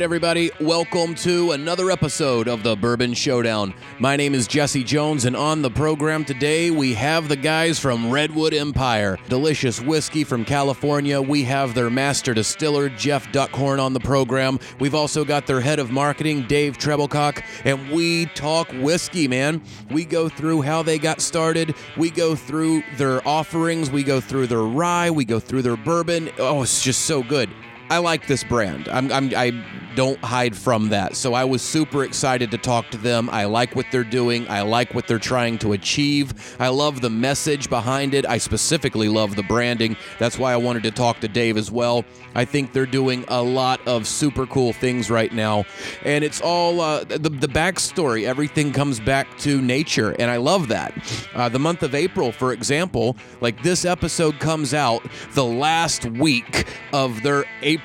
right, everybody, welcome to another episode of the Bourbon Showdown. My name is Jesse Jones, and on the program today, we have the guys from Redwood Empire, delicious whiskey from California. We have their master distiller, Jeff Duckhorn, on the program. We've also got their head of marketing, Dave Treblecock, and we talk whiskey, man. We go through how they got started, we go through their offerings, we go through their rye, we go through their bourbon. Oh, it's just so good. I like this brand. I'm, I'm, I don't hide from that. So I was super excited to talk to them. I like what they're doing. I like what they're trying to achieve. I love the message behind it. I specifically love the branding. That's why I wanted to talk to Dave as well. I think they're doing a lot of super cool things right now. And it's all uh, the, the backstory. Everything comes back to nature. And I love that. Uh, the month of April, for example, like this episode comes out the last week of their April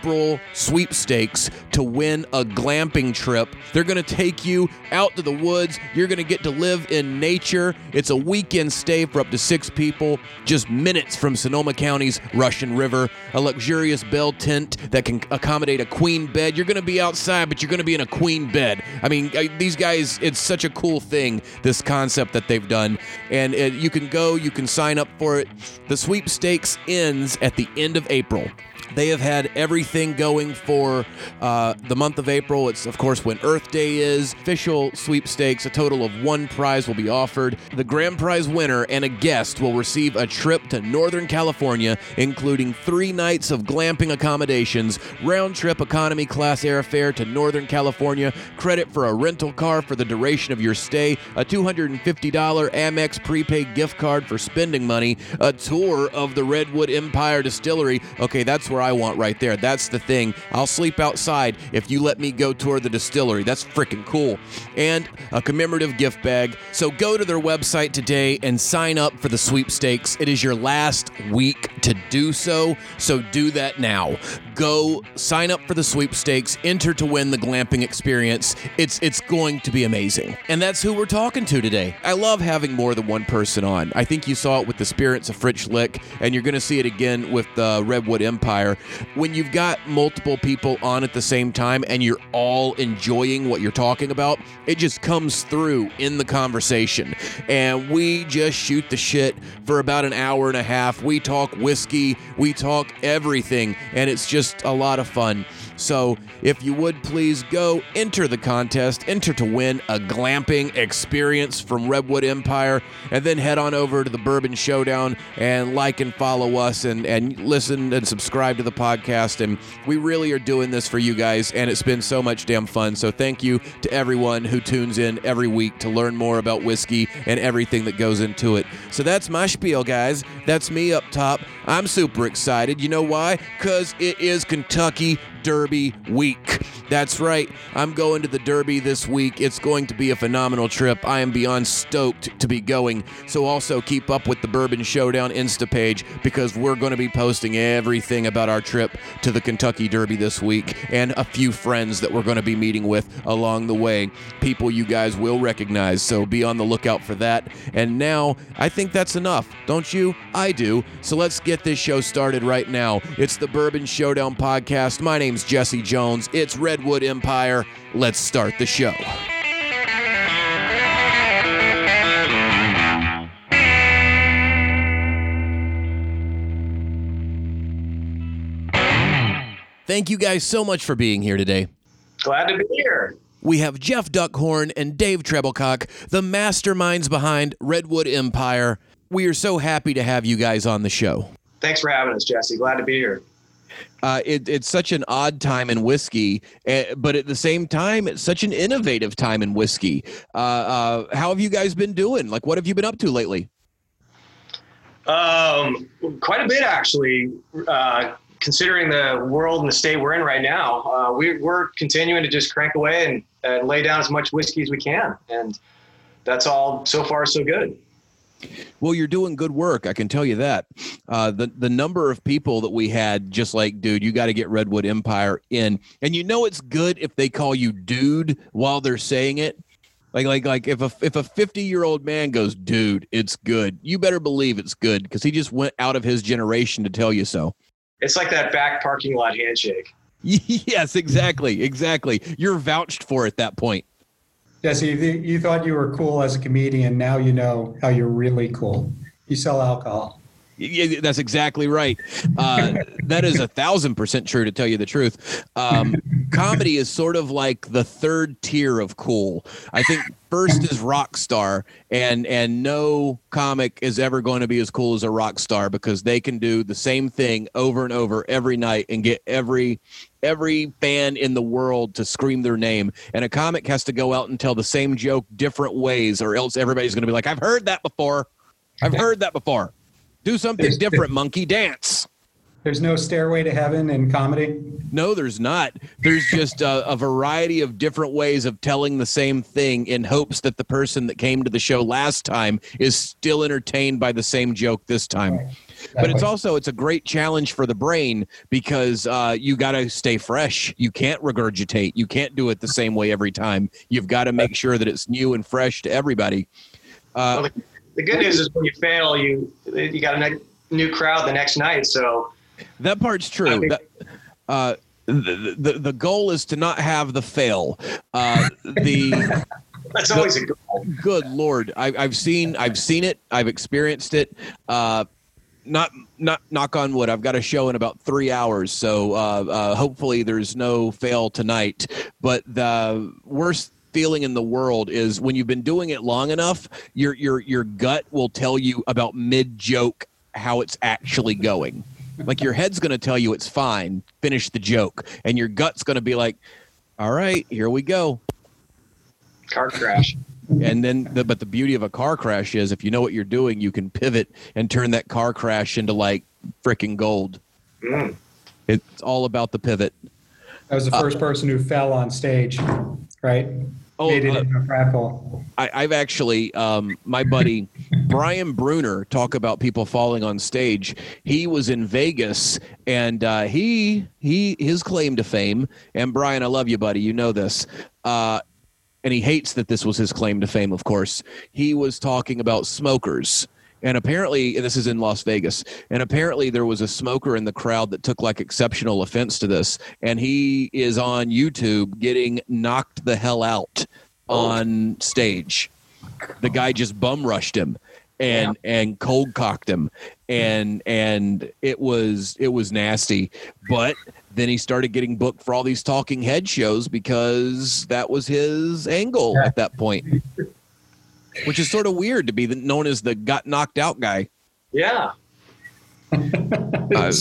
sweepstakes to win a glamping trip. They're going to take you out to the woods. You're going to get to live in nature. It's a weekend stay for up to six people, just minutes from Sonoma County's Russian River. A luxurious bell tent that can accommodate a queen bed. You're going to be outside, but you're going to be in a queen bed. I mean, these guys, it's such a cool thing, this concept that they've done. And it, you can go, you can sign up for it. The sweepstakes ends at the end of April. They have had everything going for uh, the month of April. It's, of course, when Earth Day is. Official sweepstakes. A total of one prize will be offered. The grand prize winner and a guest will receive a trip to Northern California, including three nights of glamping accommodations, round trip economy class airfare to Northern California, credit for a rental car for the duration of your stay, a $250 Amex prepaid gift card for spending money, a tour of the Redwood Empire Distillery. Okay, that's where I want right there. That's the thing. I'll sleep outside if you let me go tour the distillery. That's freaking cool. And a commemorative gift bag. So go to their website today and sign up for the sweepstakes. It is your last week to do so. So do that now. Go sign up for the sweepstakes, enter to win the glamping experience. It's it's going to be amazing. And that's who we're talking to today. I love having more than one person on. I think you saw it with the Spirits of French Lick, and you're going to see it again with the Redwood Empire when you've got multiple people on at the same time and you're all enjoying what you're talking about, it just comes through in the conversation. And we just shoot the shit for about an hour and a half. We talk whiskey, we talk everything, and it's just a lot of fun. So, if you would please go enter the contest, enter to win a glamping experience from Redwood Empire, and then head on over to the Bourbon Showdown and like and follow us and, and listen and subscribe to the podcast. And we really are doing this for you guys, and it's been so much damn fun. So, thank you to everyone who tunes in every week to learn more about whiskey and everything that goes into it. So, that's my spiel, guys. That's me up top. I'm super excited. You know why? Because it is Kentucky Derby week. That's right. I'm going to the Derby this week. It's going to be a phenomenal trip. I am beyond stoked to be going. So also keep up with the Bourbon Showdown Insta page because we're going to be posting everything about our trip to the Kentucky Derby this week and a few friends that we're going to be meeting with along the way. People you guys will recognize. So be on the lookout for that. And now I think that's enough. Don't you? I do. So let's get this show started right now. It's the Bourbon Showdown podcast. My name's Jesse Jones. It's Redwood Empire. Let's start the show. Thank you guys so much for being here today. Glad to be here. We have Jeff Duckhorn and Dave Treblecock, the masterminds behind Redwood Empire. We are so happy to have you guys on the show. Thanks for having us, Jesse. Glad to be here. Uh, it, it's such an odd time in whiskey, uh, but at the same time, it's such an innovative time in whiskey. Uh, uh, how have you guys been doing? Like, what have you been up to lately? Um, quite a bit, actually. Uh, considering the world and the state we're in right now, uh, we, are continuing to just crank away and, and lay down as much whiskey as we can, and that's all so far so good. Well, you're doing good work. I can tell you that. Uh, the the number of people that we had, just like, dude, you got to get Redwood Empire in, and you know it's good if they call you dude while they're saying it. Like like like if a if a 50 year old man goes, dude, it's good. You better believe it's good because he just went out of his generation to tell you so. It's like that back parking lot handshake. yes, exactly, exactly. You're vouched for at that point. Jesse, you thought you were cool as a comedian. Now you know how you're really cool. You sell alcohol. Yeah, that's exactly right. Uh, that is a thousand percent true. To tell you the truth, um, comedy is sort of like the third tier of cool. I think first is rock star, and and no comic is ever going to be as cool as a rock star because they can do the same thing over and over every night and get every every fan in the world to scream their name. And a comic has to go out and tell the same joke different ways, or else everybody's going to be like, "I've heard that before. I've heard that before." Do something there's, different, monkey. Dance. There's no stairway to heaven in comedy. No, there's not. There's just a, a, variety of different ways of telling the same thing in hopes that the person that came to the show last time is still entertained by the same joke this time. Right. But it's also it's a great challenge for the brain because uh, you got to stay fresh. You can't regurgitate. You can't do it the same way every time. You've got to make sure that it's new and fresh to everybody. Uh, the good news is when you fail, you you got a new crowd the next night. So that part's true. I mean, that, uh, the, the the goal is to not have the fail. Uh, the that's always the, a goal. Good lord, I, have seen I've seen it. I've experienced it. Uh, not not knock on wood. I've got a show in about three hours, so uh, uh, hopefully there's no fail tonight. But the worst feeling in the world is when you've been doing it long enough, your your your gut will tell you about mid joke how it's actually going. Like your head's going to tell you it's fine, finish the joke, and your gut's going to be like, "All right, here we go." Car crash. And then, the, but the beauty of a car crash is if you know what you're doing, you can pivot and turn that car crash into like freaking gold. Mm. It's all about the pivot. I was the first uh, person who fell on stage, right? Oh, made it uh, into a frat I, have actually, um, my buddy Brian Bruner, talk about people falling on stage. He was in Vegas, and uh, he he his claim to fame. And Brian, I love you, buddy. You know this. Uh, and he hates that this was his claim to fame. Of course, he was talking about smokers and apparently, and this is in Las Vegas, and apparently there was a smoker in the crowd that took like exceptional offense to this. And he is on YouTube getting knocked the hell out oh. on stage. The guy just bum rushed him and yeah. and cold cocked him and and it was it was nasty but then he started getting booked for all these talking head shows because that was his angle yeah. at that point which is sort of weird to be known as the got knocked out guy. Yeah. uh,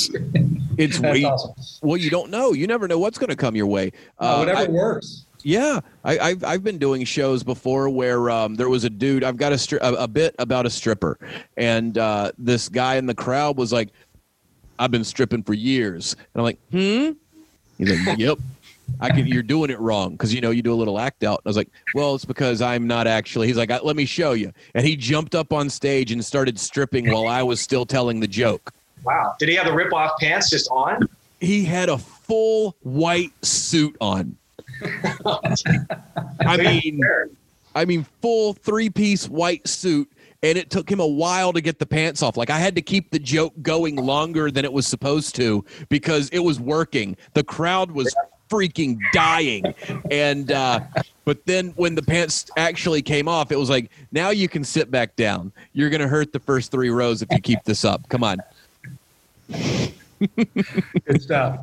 it's we, awesome. well, you don't know. You never know what's going to come your way. Uh, whatever I, works. Yeah, I, have I've been doing shows before where um, there was a dude. I've got a, stri- a, a bit about a stripper, and uh, this guy in the crowd was like, "I've been stripping for years," and I'm like, "Hmm." He's like, "Yep." I can, you're doing it wrong because you know you do a little act out. And I was like, well, it's because I'm not actually. He's like, let me show you. And he jumped up on stage and started stripping while I was still telling the joke. Wow. Did he have the rip off pants just on? He had a full white suit on. I mean, I mean, full three piece white suit. And it took him a while to get the pants off. Like I had to keep the joke going longer than it was supposed to because it was working. The crowd was freaking dying. And uh, but then when the pants actually came off, it was like, now you can sit back down. You're gonna hurt the first three rows if you keep this up. Come on. Good stuff.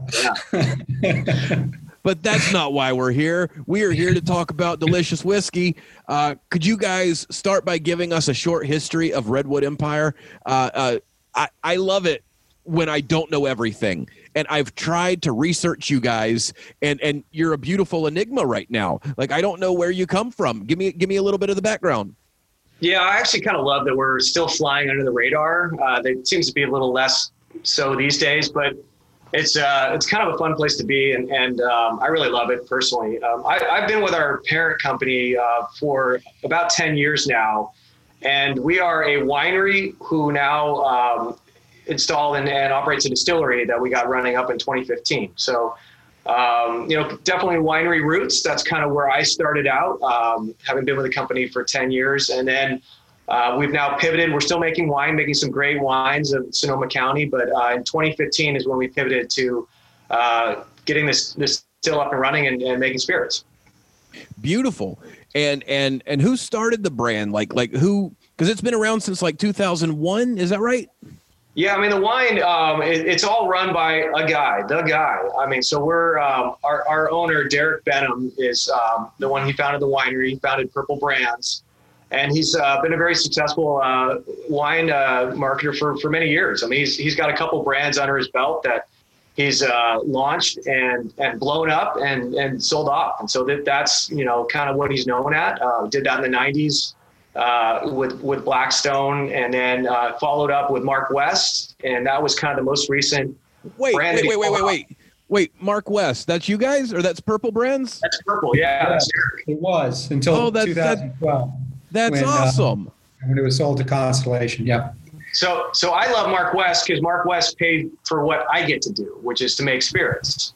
but that's not why we're here. We are here to talk about delicious whiskey. Uh, could you guys start by giving us a short history of Redwood Empire? Uh, uh, I, I love it when I don't know everything and I've tried to research you guys, and and you're a beautiful enigma right now. Like I don't know where you come from. Give me give me a little bit of the background. Yeah, I actually kind of love that we're still flying under the radar. Uh, there seems to be a little less so these days, but it's uh, it's kind of a fun place to be, and and um, I really love it personally. Um, I, have been with our parent company uh, for about ten years now, and we are a winery who now um, and, and operates a distillery that we got running up in 2015. So, um, you know, definitely winery roots. That's kind of where I started out, um, having been with the company for 10 years. And then uh, we've now pivoted. We're still making wine, making some great wines of Sonoma County. But uh, in 2015 is when we pivoted to uh, getting this this still up and running and, and making spirits. Beautiful. And and and who started the brand? Like like who? Because it's been around since like 2001. Is that right? Yeah, I mean the wine. Um, it, it's all run by a guy, the guy. I mean, so we're um, our our owner Derek Benham is um, the one. He founded the winery. He founded Purple Brands, and he's uh, been a very successful uh, wine uh, marketer for for many years. I mean, he's he's got a couple brands under his belt that he's uh, launched and and blown up and and sold off. And so that that's you know kind of what he's known at. Uh, did that in the '90s uh, with with Blackstone, and then uh, followed up with Mark West, and that was kind of the most recent. Wait, wait, wait, wait, wait, wait, wait, Mark West. That's you guys, or that's Purple Brands? That's Purple, yeah. That's it was until oh, that's, 2012. That, that's when, uh, awesome. Uh, when it was sold to Constellation, yeah. So, so I love Mark West because Mark West paid for what I get to do, which is to make spirits.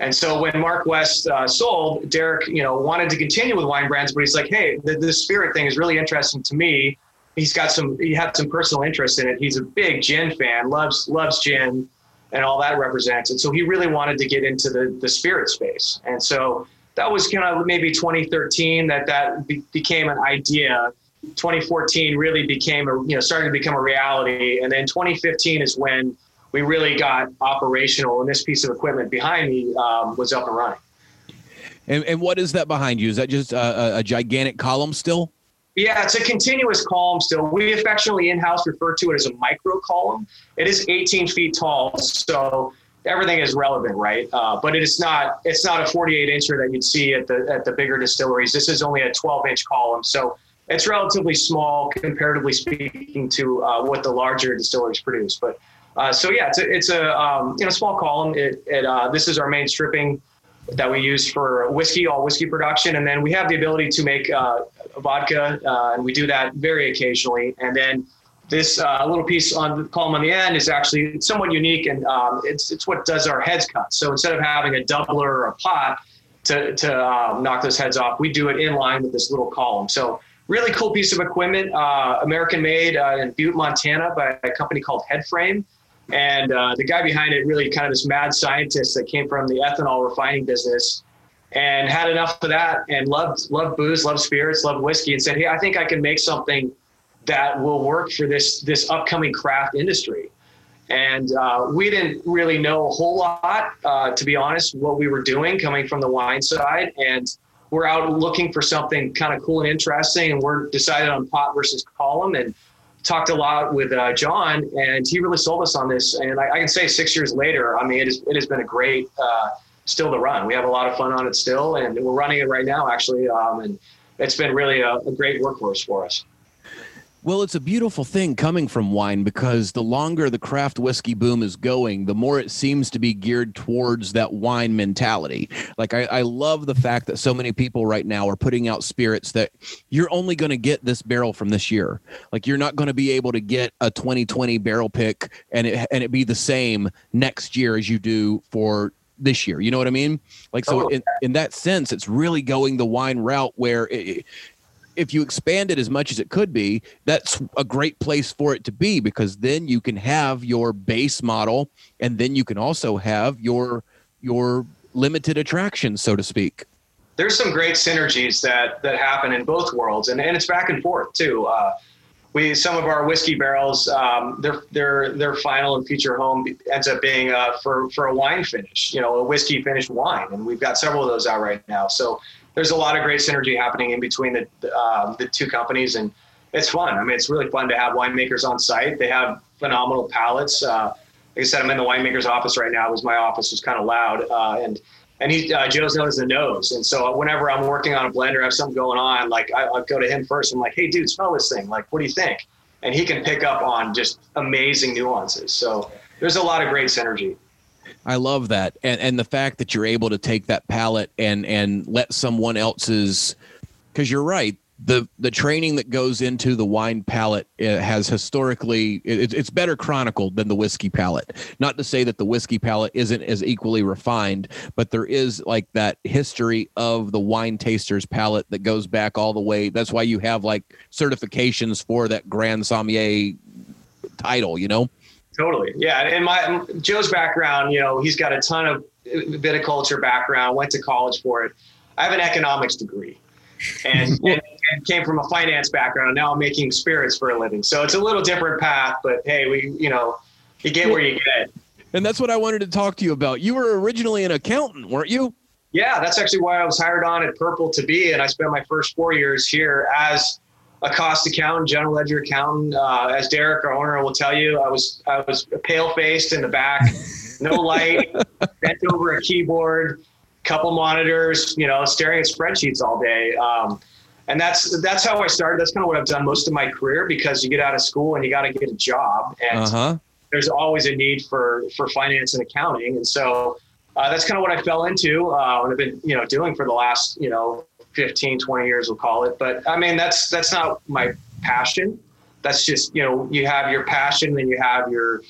And so when Mark West uh, sold, Derek, you know, wanted to continue with wine brands, but he's like, hey, the, the spirit thing is really interesting to me. He's got some, he had some personal interest in it. He's a big gin fan, loves loves gin, and all that represents. And so he really wanted to get into the the spirit space. And so that was kind of maybe 2013 that that be, became an idea. 2014 really became a, you know, starting to become a reality. And then 2015 is when we really got operational and this piece of equipment behind me um, was up and running. And, and what is that behind you? Is that just a, a gigantic column still? Yeah, it's a continuous column still. We affectionately in-house refer to it as a micro column. It is 18 feet tall, so everything is relevant, right? Uh, but it is not. It's not a 48 incher that you'd see at the at the bigger distilleries. This is only a 12 inch column, so it's relatively small comparatively speaking to uh, what the larger distilleries produce. But uh, so yeah, it's a, it's a um, you know small column. It, it uh, this is our main stripping that we use for whiskey, all whiskey production, and then we have the ability to make uh, vodka, uh, and we do that very occasionally. And then this uh, little piece on the column on the end is actually somewhat unique, and um, it's it's what does our heads cut. So instead of having a doubler or a pot to to um, knock those heads off, we do it in line with this little column. So really cool piece of equipment, uh, American made in Butte, Montana, by a company called Headframe. And uh, the guy behind it, really kind of this mad scientist that came from the ethanol refining business and had enough of that and loved loved booze, loved spirits, loved whiskey, and said, "Hey, I think I can make something that will work for this this upcoming craft industry." And uh, we didn't really know a whole lot, uh, to be honest, what we were doing coming from the wine side. And we're out looking for something kind of cool and interesting, and we're decided on pot versus column and talked a lot with uh, John, and he really sold us on this. And I, I, can say six years later, I mean, it, is, it has been a great uh, still to run. We have a lot of fun on it still, and we're running it right now, actually. Um, and it's been really a, a great workhorse for us. Well, it's a beautiful thing coming from wine because the longer the craft whiskey boom is going, the more it seems to be geared towards that wine mentality. Like, I, I love the fact that so many people right now are putting out spirits that you're only going to get this barrel from this year. Like, you're not going to be able to get a 2020 barrel pick and it, and it be the same next year as you do for this year. You know what I mean? Like, so oh, in, in that sense, it's really going the wine route where it, if you expand it as much as it could be, that's a great place for it to be because then you can have your base model and then you can also have your your limited attractions, so to speak. There's some great synergies that that happen in both worlds, and, and it's back and forth too. Uh, we some of our whiskey barrels, um, their their their final and future home ends up being uh, for for a wine finish, you know, a whiskey finished wine, and we've got several of those out right now. So there's a lot of great synergy happening in between the uh, the two companies, and it's fun. I mean, it's really fun to have winemakers on site. They have phenomenal palates. Uh, like I said, I'm in the winemaker's office right now. It was my office was kind of loud, uh, and and he uh, Joe's knows the nose. And so whenever I'm working on a blender, I have something going on, like I, I go to him first. I'm like, hey, dude, smell this thing. Like, what do you think? And he can pick up on just amazing nuances. So there's a lot of great synergy. I love that, and and the fact that you're able to take that palette and and let someone else's, because you're right. The the training that goes into the wine palette eh, has historically it, it's better chronicled than the whiskey palette. Not to say that the whiskey palette isn't as equally refined, but there is like that history of the wine taster's palette that goes back all the way. That's why you have like certifications for that Grand Sommelier title. You know. Totally. Yeah. And my Joe's background, you know, he's got a ton of viticulture background, went to college for it. I have an economics degree. And, and, and, came from a finance background. And now I'm making spirits for a living. So it's a little different path, but hey, we, you know, you get where you get. And that's what I wanted to talk to you about. You were originally an accountant, weren't you? Yeah, that's actually why I was hired on at Purple to be. And I spent my first four years here as a cost accountant, general ledger accountant. Uh, as Derek, our owner, will tell you, I was I was pale faced in the back, no light, bent over a keyboard, couple monitors, you know, staring at spreadsheets all day. Um, and that's that's how I started. That's kind of what I've done most of my career because you get out of school and you got to get a job, and uh-huh. there's always a need for for finance and accounting. And so uh, that's kind of what I fell into uh, and I've been you know doing for the last you know 15, 20 years, we'll call it. But I mean, that's that's not my passion. That's just you know you have your passion and you have your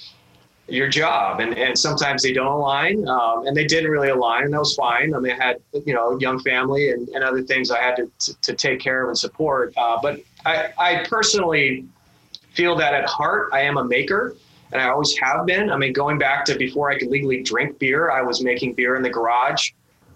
your job. And, and sometimes they don't align um, and they didn't really align and that was fine. I mean i had you know young family and, and other things i had to, to, to take care of and support. Uh, but I, I personally feel that at heart i am a maker and i always have been. I mean going back to before i could legally drink beer i was making beer in the garage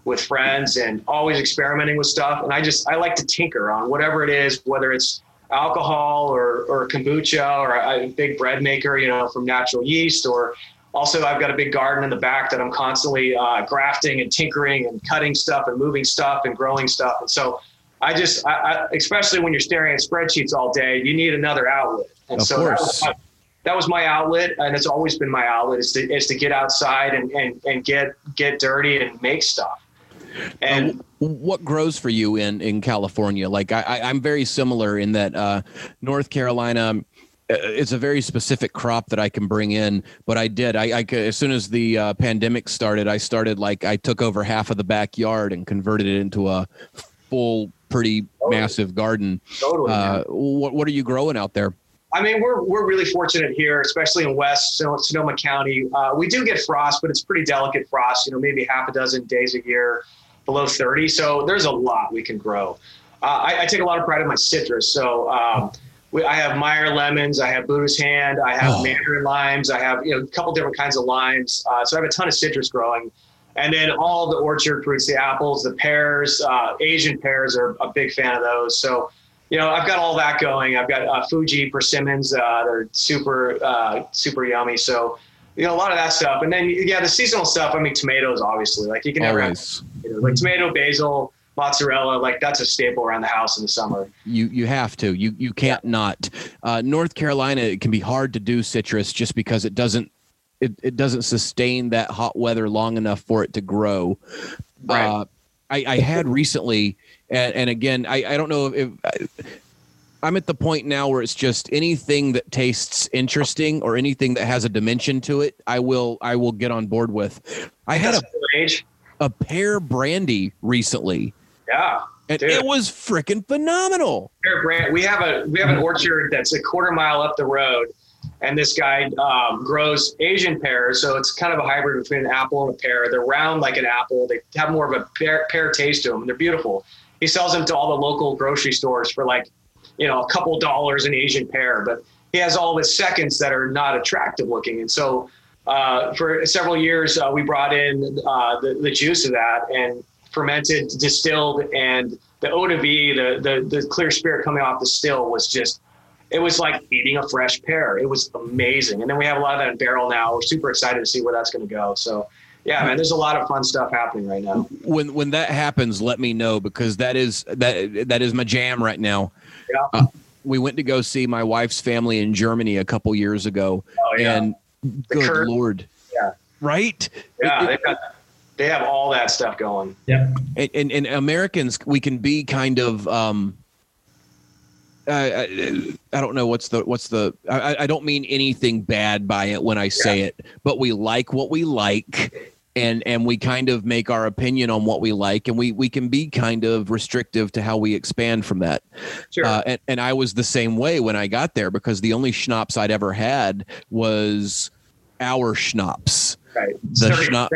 with friends and always experimenting with stuff and i just i like to tinker on whatever it is whether it's alcohol or, or kombucha or a big bread maker, you know, from natural yeast. Or also, I've got a big garden in the back that I'm constantly uh, grafting and tinkering and cutting stuff and moving stuff and growing stuff. And so I just, I, I, especially when you're staring at spreadsheets all day, you need another outlet. And of so course. That was, my, that was my outlet, and it's always been my outlet is to, is to get outside and, and, and get get dirty and make stuff. And what grows for you in in California? Like I, I'm very similar in that uh, North Carolina uh, it's a very specific crop that I can bring in. But I did. I, I as soon as the uh, pandemic started, I started like I took over half of the backyard and converted it into a full, pretty totally. massive garden. Totally. Uh, what What are you growing out there? I mean, we're we're really fortunate here, especially in West Sonoma County. Uh, we do get frost, but it's pretty delicate frost. You know, maybe half a dozen days a year below 30. So there's a lot we can grow. Uh, I, I, take a lot of pride in my citrus. So um, we, I have Meyer lemons, I have Buddha's hand, I have oh. Mandarin limes, I have you know a couple different kinds of limes. Uh, so I have a ton of citrus growing. And then all the orchard fruits, the apples, the pears, uh, Asian pears are a big fan of those. So, you know, I've got all that going. I've got uh, Fuji persimmons. Uh, they're super, uh, super yummy. So, you know, a lot of that stuff. And then, yeah, the seasonal stuff. I mean, tomatoes, obviously. Like you can never Always. have like tomato, basil, mozzarella. Like that's a staple around the house in the summer. You you have to. You you can't yeah. not. Uh, North Carolina, it can be hard to do citrus just because it doesn't it, it doesn't sustain that hot weather long enough for it to grow. Right. Uh, I, I had recently, and, and again, I, I don't know if, if I'm at the point now where it's just anything that tastes interesting or anything that has a dimension to it, I will I will get on board with. I had a a pear brandy recently. Yeah. And dude. it was freaking phenomenal. Pear brand. We have a we have an orchard that's a quarter mile up the road, and this guy um, grows Asian pears. So it's kind of a hybrid between an apple and a pear. They're round like an apple. They have more of a pear, pear taste to them. They're beautiful. He sells them to all the local grocery stores for like you know, a couple dollars an Asian pear, but he has all of his seconds that are not attractive looking. And so uh, for several years, uh, we brought in uh, the, the juice of that and fermented, distilled, and the eau de vie, the, the, the clear spirit coming off the still was just, it was like eating a fresh pear. It was amazing. And then we have a lot of that in barrel now. We're super excited to see where that's going to go. So yeah, man, there's a lot of fun stuff happening right now. When when that happens, let me know because that is that that is my jam right now. Yeah. Uh, we went to go see my wife's family in Germany a couple years ago, oh, yeah. and good Kurt, lord, yeah, right? Yeah, it, got, they have all that stuff going. Yeah, and, and, and Americans, we can be kind of. um I, I, don't know what's the what's the I, I don't mean anything bad by it when I say yeah. it, but we like what we like and and we kind of make our opinion on what we like and we we can be kind of restrictive to how we expand from that. Sure. Uh, and, and i was the same way when i got there because the only schnapps i'd ever had was our schnapps. Right. The schnapps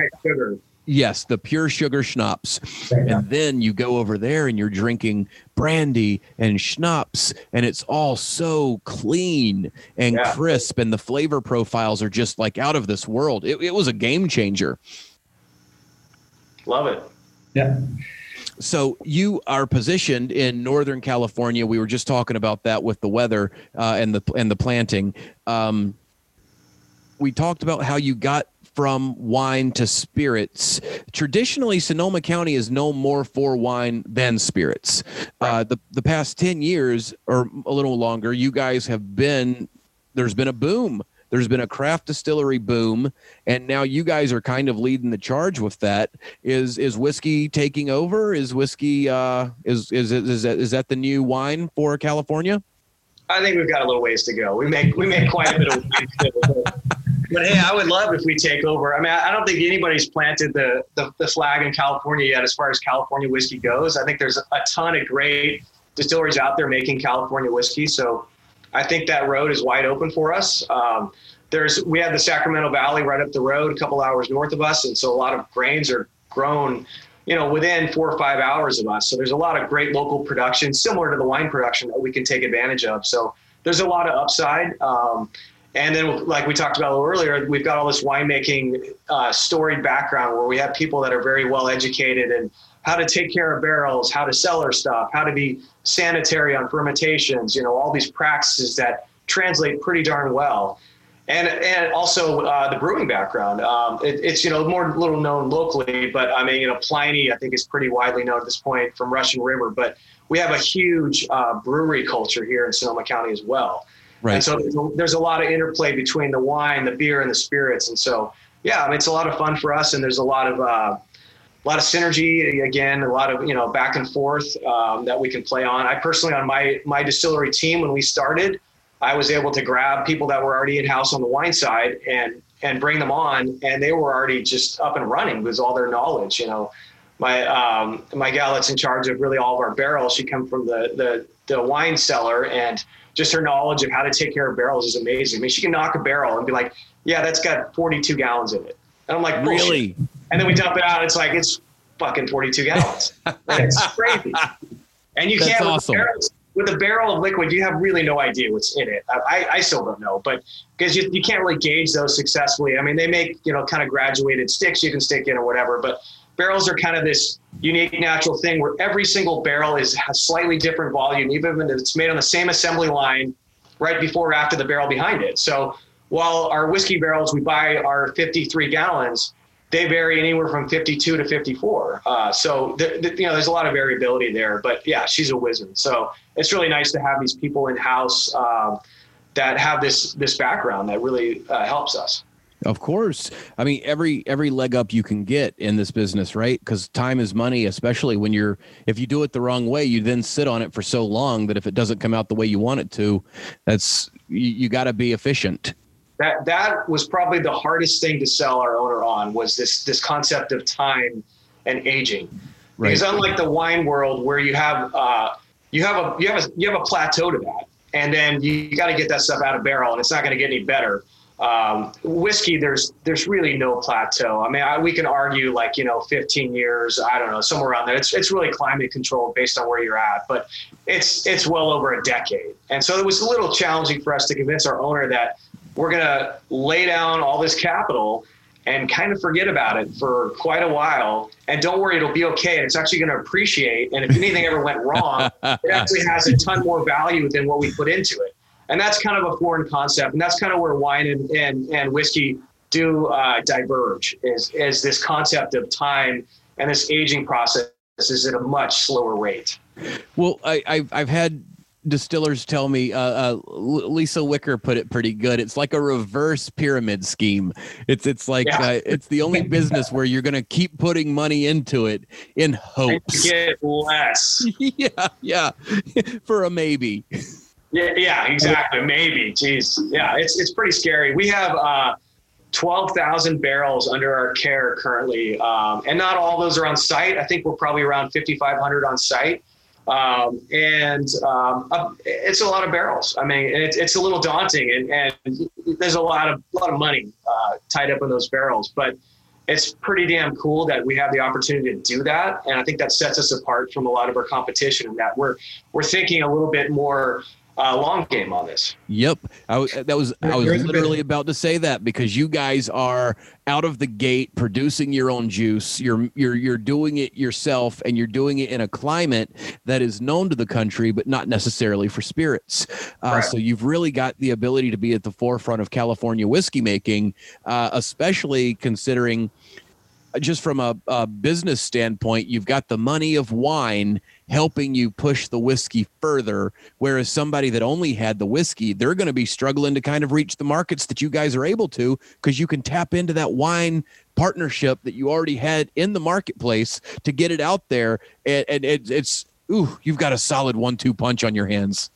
Yes, the pure sugar schnapps. And then you go over there and you're drinking brandy and schnapps, and it's all so clean and yeah. crisp, and the flavor profiles are just like out of this world. It, it was a game changer. Love it. Yeah. So you are positioned in Northern California. We were just talking about that with the weather uh, and the and the planting. Um, we talked about how you got from wine to spirits. Traditionally, Sonoma County is no more for wine than spirits. Uh, the the past ten years or a little longer, you guys have been there's been a boom there's been a craft distillery boom, and now you guys are kind of leading the charge with that. Is is whiskey taking over? Is whiskey uh, is is is that, is that the new wine for California? I think we've got a little ways to go. We make we make quite a bit of but hey, I would love if we take over. I mean, I don't think anybody's planted the, the, the flag in California yet as far as California whiskey goes. I think there's a ton of great distilleries out there making California whiskey. So I think that road is wide open for us. Um, there's we have the Sacramento Valley right up the road, a couple hours north of us, and so a lot of grains are grown, you know, within four or five hours of us. So there's a lot of great local production, similar to the wine production that we can take advantage of. So there's a lot of upside. Um, and then, like we talked about earlier, we've got all this winemaking uh, storied background where we have people that are very well educated and how to take care of barrels, how to cellar stuff, how to be sanitary on fermentations, you know, all these practices that translate pretty darn well. And, and also uh, the brewing background. Um, it, it's you know more little known locally, but I mean you know Pliny I think is pretty widely known at this point from Russian River. But we have a huge uh, brewery culture here in Sonoma County as well. Right. And so there's a, there's a lot of interplay between the wine, the beer, and the spirits. And so yeah, I mean, it's a lot of fun for us, and there's a lot of uh, a lot of synergy again a lot of you know back and forth um, that we can play on i personally on my my distillery team when we started i was able to grab people that were already in house on the wine side and and bring them on and they were already just up and running with all their knowledge you know my um, my gal that's in charge of really all of our barrels she come from the the the wine cellar and just her knowledge of how to take care of barrels is amazing i mean she can knock a barrel and be like yeah that's got 42 gallons in it and i'm like really and then we dump it out. It's like it's fucking 42 gallons. it's crazy. And you That's can't awesome. with, barrels, with a barrel of liquid, you have really no idea what's in it. I, I still don't know, but because you, you can't really gauge those successfully. I mean, they make you know kind of graduated sticks you can stick in or whatever, but barrels are kind of this unique natural thing where every single barrel is a slightly different volume, even if it's made on the same assembly line right before or after the barrel behind it. So while our whiskey barrels we buy are 53 gallons, they vary anywhere from 52 to 54. Uh, so th- th- you know, there's a lot of variability there. But yeah, she's a wizard. So it's really nice to have these people in house um, that have this this background that really uh, helps us. Of course. I mean, every every leg up you can get in this business, right? Because time is money, especially when you're if you do it the wrong way, you then sit on it for so long that if it doesn't come out the way you want it to, that's you, you got to be efficient that that was probably the hardest thing to sell our owner on was this this concept of time and aging right. because unlike the wine world where you have uh, you have a you have a you have a plateau to that and then you, you got to get that stuff out of barrel and it's not going to get any better um, whiskey there's there's really no plateau i mean I, we can argue like you know 15 years i don't know somewhere around there it's, it's really climate controlled based on where you're at but it's it's well over a decade and so it was a little challenging for us to convince our owner that we're going to lay down all this capital and kind of forget about it for quite a while. And don't worry, it'll be okay. And It's actually going to appreciate. And if anything ever went wrong, it actually has a ton more value than what we put into it. And that's kind of a foreign concept. And that's kind of where wine and, and, and whiskey do uh, diverge is, is this concept of time and this aging process is at a much slower rate. Well, I, I've, I've had distillers tell me uh, uh, Lisa Wicker put it pretty good. It's like a reverse pyramid scheme. It's it's like yeah. uh, it's the only business where you're going to keep putting money into it in hopes. get less. yeah, yeah, for a maybe. Yeah, yeah, exactly. Maybe. Jeez. Yeah, it's it's pretty scary. We have uh, 12,000 barrels under our care currently, um, and not all those are on site. I think we're probably around 5,500 on site. Um, and um, it's a lot of barrels. I mean, it's, it's a little daunting, and, and there's a lot of a lot of money uh, tied up in those barrels. But it's pretty damn cool that we have the opportunity to do that, and I think that sets us apart from a lot of our competition. In that we're we're thinking a little bit more uh, long game on this. Yep, I, that was I was literally about to say that because you guys are out of the gate producing your own juice. You're you're you're doing it yourself, and you're doing it in a climate that is known to the country, but not necessarily for spirits. Uh, right. So you've really got the ability to be at the forefront of California whiskey making, uh, especially considering just from a, a, business standpoint, you've got the money of wine helping you push the whiskey further. Whereas somebody that only had the whiskey, they're going to be struggling to kind of reach the markets that you guys are able to because you can tap into that wine partnership that you already had in the marketplace to get it out there. And, and it, it's, ooh, you've got a solid one two punch on your hands.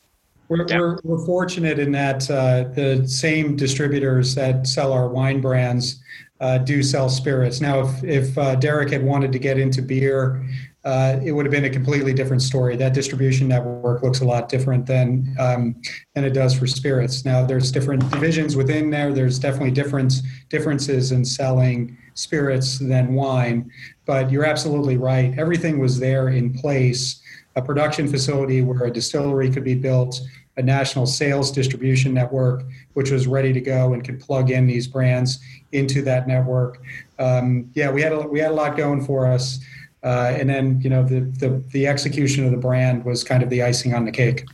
We're, yeah. we're, we're, fortunate in that uh, the same distributors that sell our wine brands uh, do sell spirits. Now, if, if uh, Derek had wanted to get into beer, uh, it would have been a completely different story. That distribution network looks a lot different than um, than it does for spirits. Now, there's different divisions within there. There's definitely different differences in selling spirits than wine. But you're absolutely right. Everything was there in place. A production facility where a distillery could be built, a national sales distribution network, which was ready to go and could plug in these brands into that network. Um, yeah, we had a, we had a lot going for us, uh, and then you know the, the the execution of the brand was kind of the icing on the cake.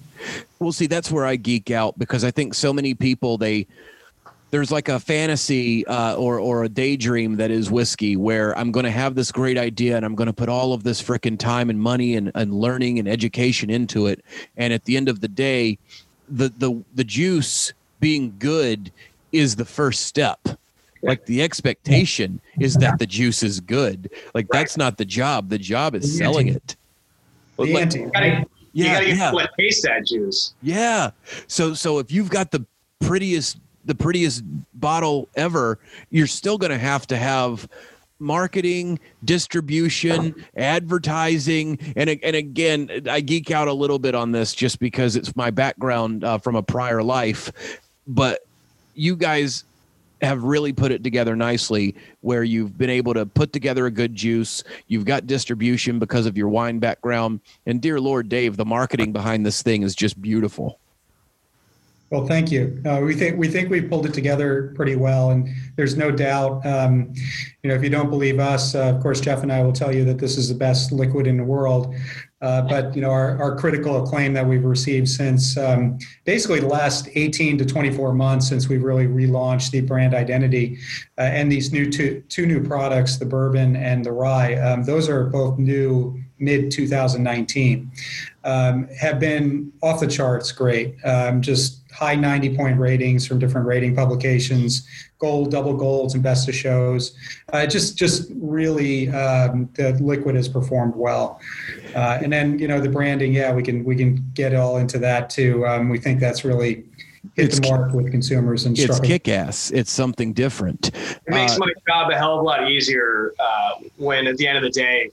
Well, see, that's where I geek out because I think so many people they there's like a fantasy uh, or or a daydream that is whiskey where I'm going to have this great idea and I'm going to put all of this freaking time and money and, and learning and education into it and at the end of the day the the the juice being good is the first step like the expectation is that the juice is good. Like right. that's not the job. The job is the selling it. The like, You gotta, yeah, you gotta yeah. taste that juice. Yeah. So so if you've got the prettiest the prettiest bottle ever, you're still gonna have to have marketing, distribution, advertising, and and again, I geek out a little bit on this just because it's my background uh, from a prior life, but you guys have really put it together nicely where you've been able to put together a good juice. You've got distribution because of your wine background. And dear Lord, Dave, the marketing behind this thing is just beautiful. Well, thank you. Uh, we think we think we pulled it together pretty well, and there's no doubt. Um, you know, if you don't believe us, uh, of course, Jeff and I will tell you that this is the best liquid in the world. Uh, but you know, our, our critical acclaim that we've received since um, basically the last 18 to 24 months since we've really relaunched the brand identity uh, and these new two, two new products, the bourbon and the rye. Um, those are both new mid 2019. Um, have been off the charts great. Um, just high 90 point ratings from different rating publications, gold, double golds, and best of shows. Uh, just, just really, um, the liquid has performed well. Uh, and then, you know, the branding, yeah, we can we can get all into that too. Um, we think that's really hit it's, the mark with consumers and it's kick ass. It's something different. It makes uh, my job a hell of a lot easier uh, when at the end of the day,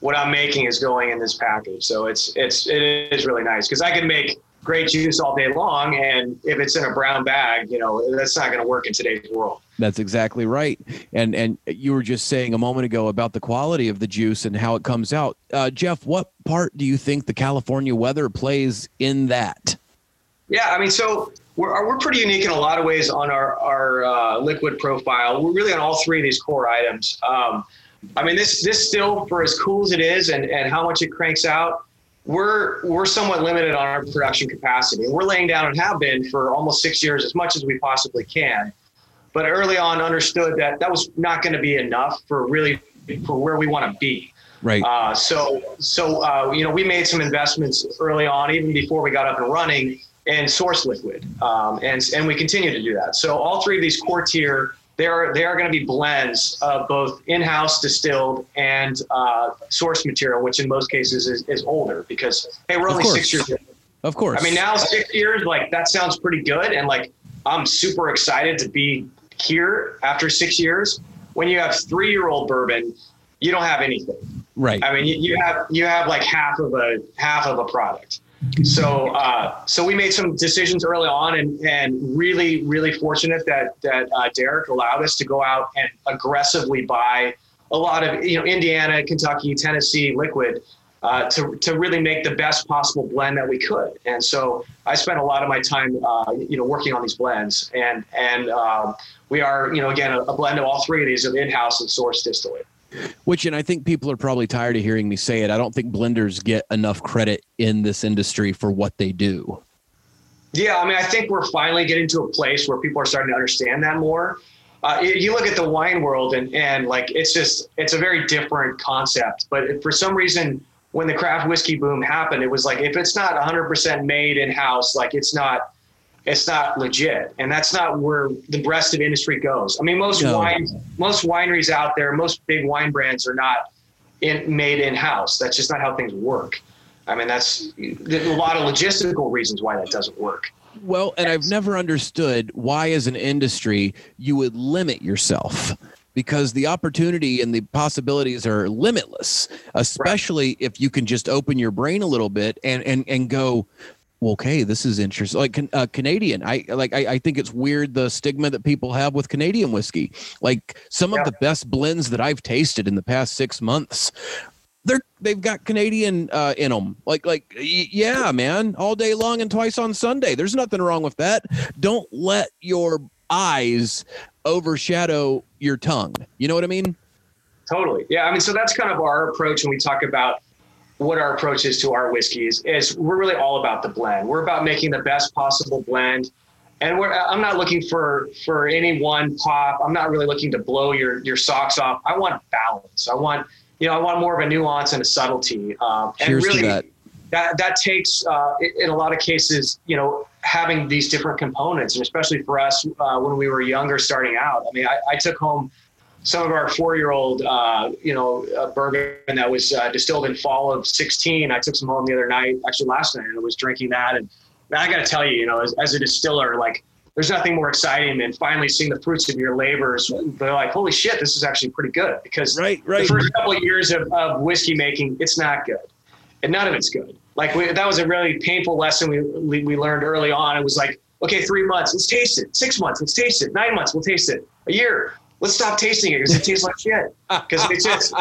what I'm making is going in this package. So it's it's it is really nice because I can make great juice all day long. And if it's in a brown bag, you know, that's not going to work in today's world. That's exactly right. And and you were just saying a moment ago about the quality of the juice and how it comes out. Uh, Jeff, what part do you think the California weather plays in that? Yeah, I mean, so we're, we're pretty unique in a lot of ways on our, our uh, liquid profile. We're really on all three of these core items. Um, I mean, this this still, for as cool as it is and, and how much it cranks out, we're we're somewhat limited on our production capacity. We're laying down and have been for almost six years as much as we possibly can. But early on, understood that that was not going to be enough for really for where we want to be. Right. Uh, so so uh, you know we made some investments early on, even before we got up and running, and source liquid, um, and and we continue to do that. So all three of these core tier they are they are going to be blends of both in-house distilled and uh, source material, which in most cases is, is older because hey, we're only six years. Of course. I mean, now six years, like that sounds pretty good, and like I'm super excited to be here after six years. When you have three-year-old bourbon, you don't have anything. Right. I mean, you, you have you have like half of a half of a product. So, uh, so we made some decisions early on, and and really, really fortunate that that uh, Derek allowed us to go out and aggressively buy a lot of you know Indiana, Kentucky, Tennessee liquid uh, to, to really make the best possible blend that we could. And so I spent a lot of my time, uh, you know, working on these blends. And and um, we are, you know, again, a, a, blend of all three of these of in-house and source distillate. Which, and I think people are probably tired of hearing me say it. I don't think blenders get enough credit in this industry for what they do. Yeah, I mean, I think we're finally getting to a place where people are starting to understand that more. Uh, you look at the wine world and, and like it's just it's a very different concept but for some reason when the craft whiskey boom happened, it was like if it's not 100% made in house, like it's not it's not legit, and that's not where the rest of industry goes. I mean, most no. wine most wineries out there, most big wine brands are not in, made in house. That's just not how things work. I mean, that's a lot of logistical reasons why that doesn't work. Well, and I've never understood why, as an industry, you would limit yourself because the opportunity and the possibilities are limitless, especially right. if you can just open your brain a little bit and and and go, well, okay, this is interesting. Like uh, Canadian, I like. I, I, think it's weird the stigma that people have with Canadian whiskey. Like some yeah. of the best blends that I've tasted in the past six months, they're they've got Canadian uh, in them. Like like yeah, man, all day long and twice on Sunday. There's nothing wrong with that. Don't let your eyes overshadow your tongue. You know what I mean? Totally. Yeah. I mean, so that's kind of our approach when we talk about what our approach is to our whiskeys is we're really all about the blend. We're about making the best possible blend. And I'm not looking for for any one pop. I'm not really looking to blow your your socks off. I want balance. I want you know I want more of a nuance and a subtlety. Um, and Cheers really, to that. That that takes uh, in a lot of cases, you know, having these different components, and especially for us uh, when we were younger, starting out. I mean, I, I took home some of our four-year-old, uh, you know, bourbon that was uh, distilled in fall of '16. I took some home the other night, actually last night, and I was drinking that. And man, I got to tell you, you know, as, as, a distiller, like, there's nothing more exciting than finally seeing the fruits of your labors. They're like, holy shit, this is actually pretty good. Because right, right. the first couple of years of, of whiskey making, it's not good, and none of it's good. Like we, that was a really painful lesson we, we learned early on. It was like, okay, three months, let's taste it. Six months, let's taste it. Nine months, we'll taste it. A year, let's stop tasting it because it tastes like shit. Because it's just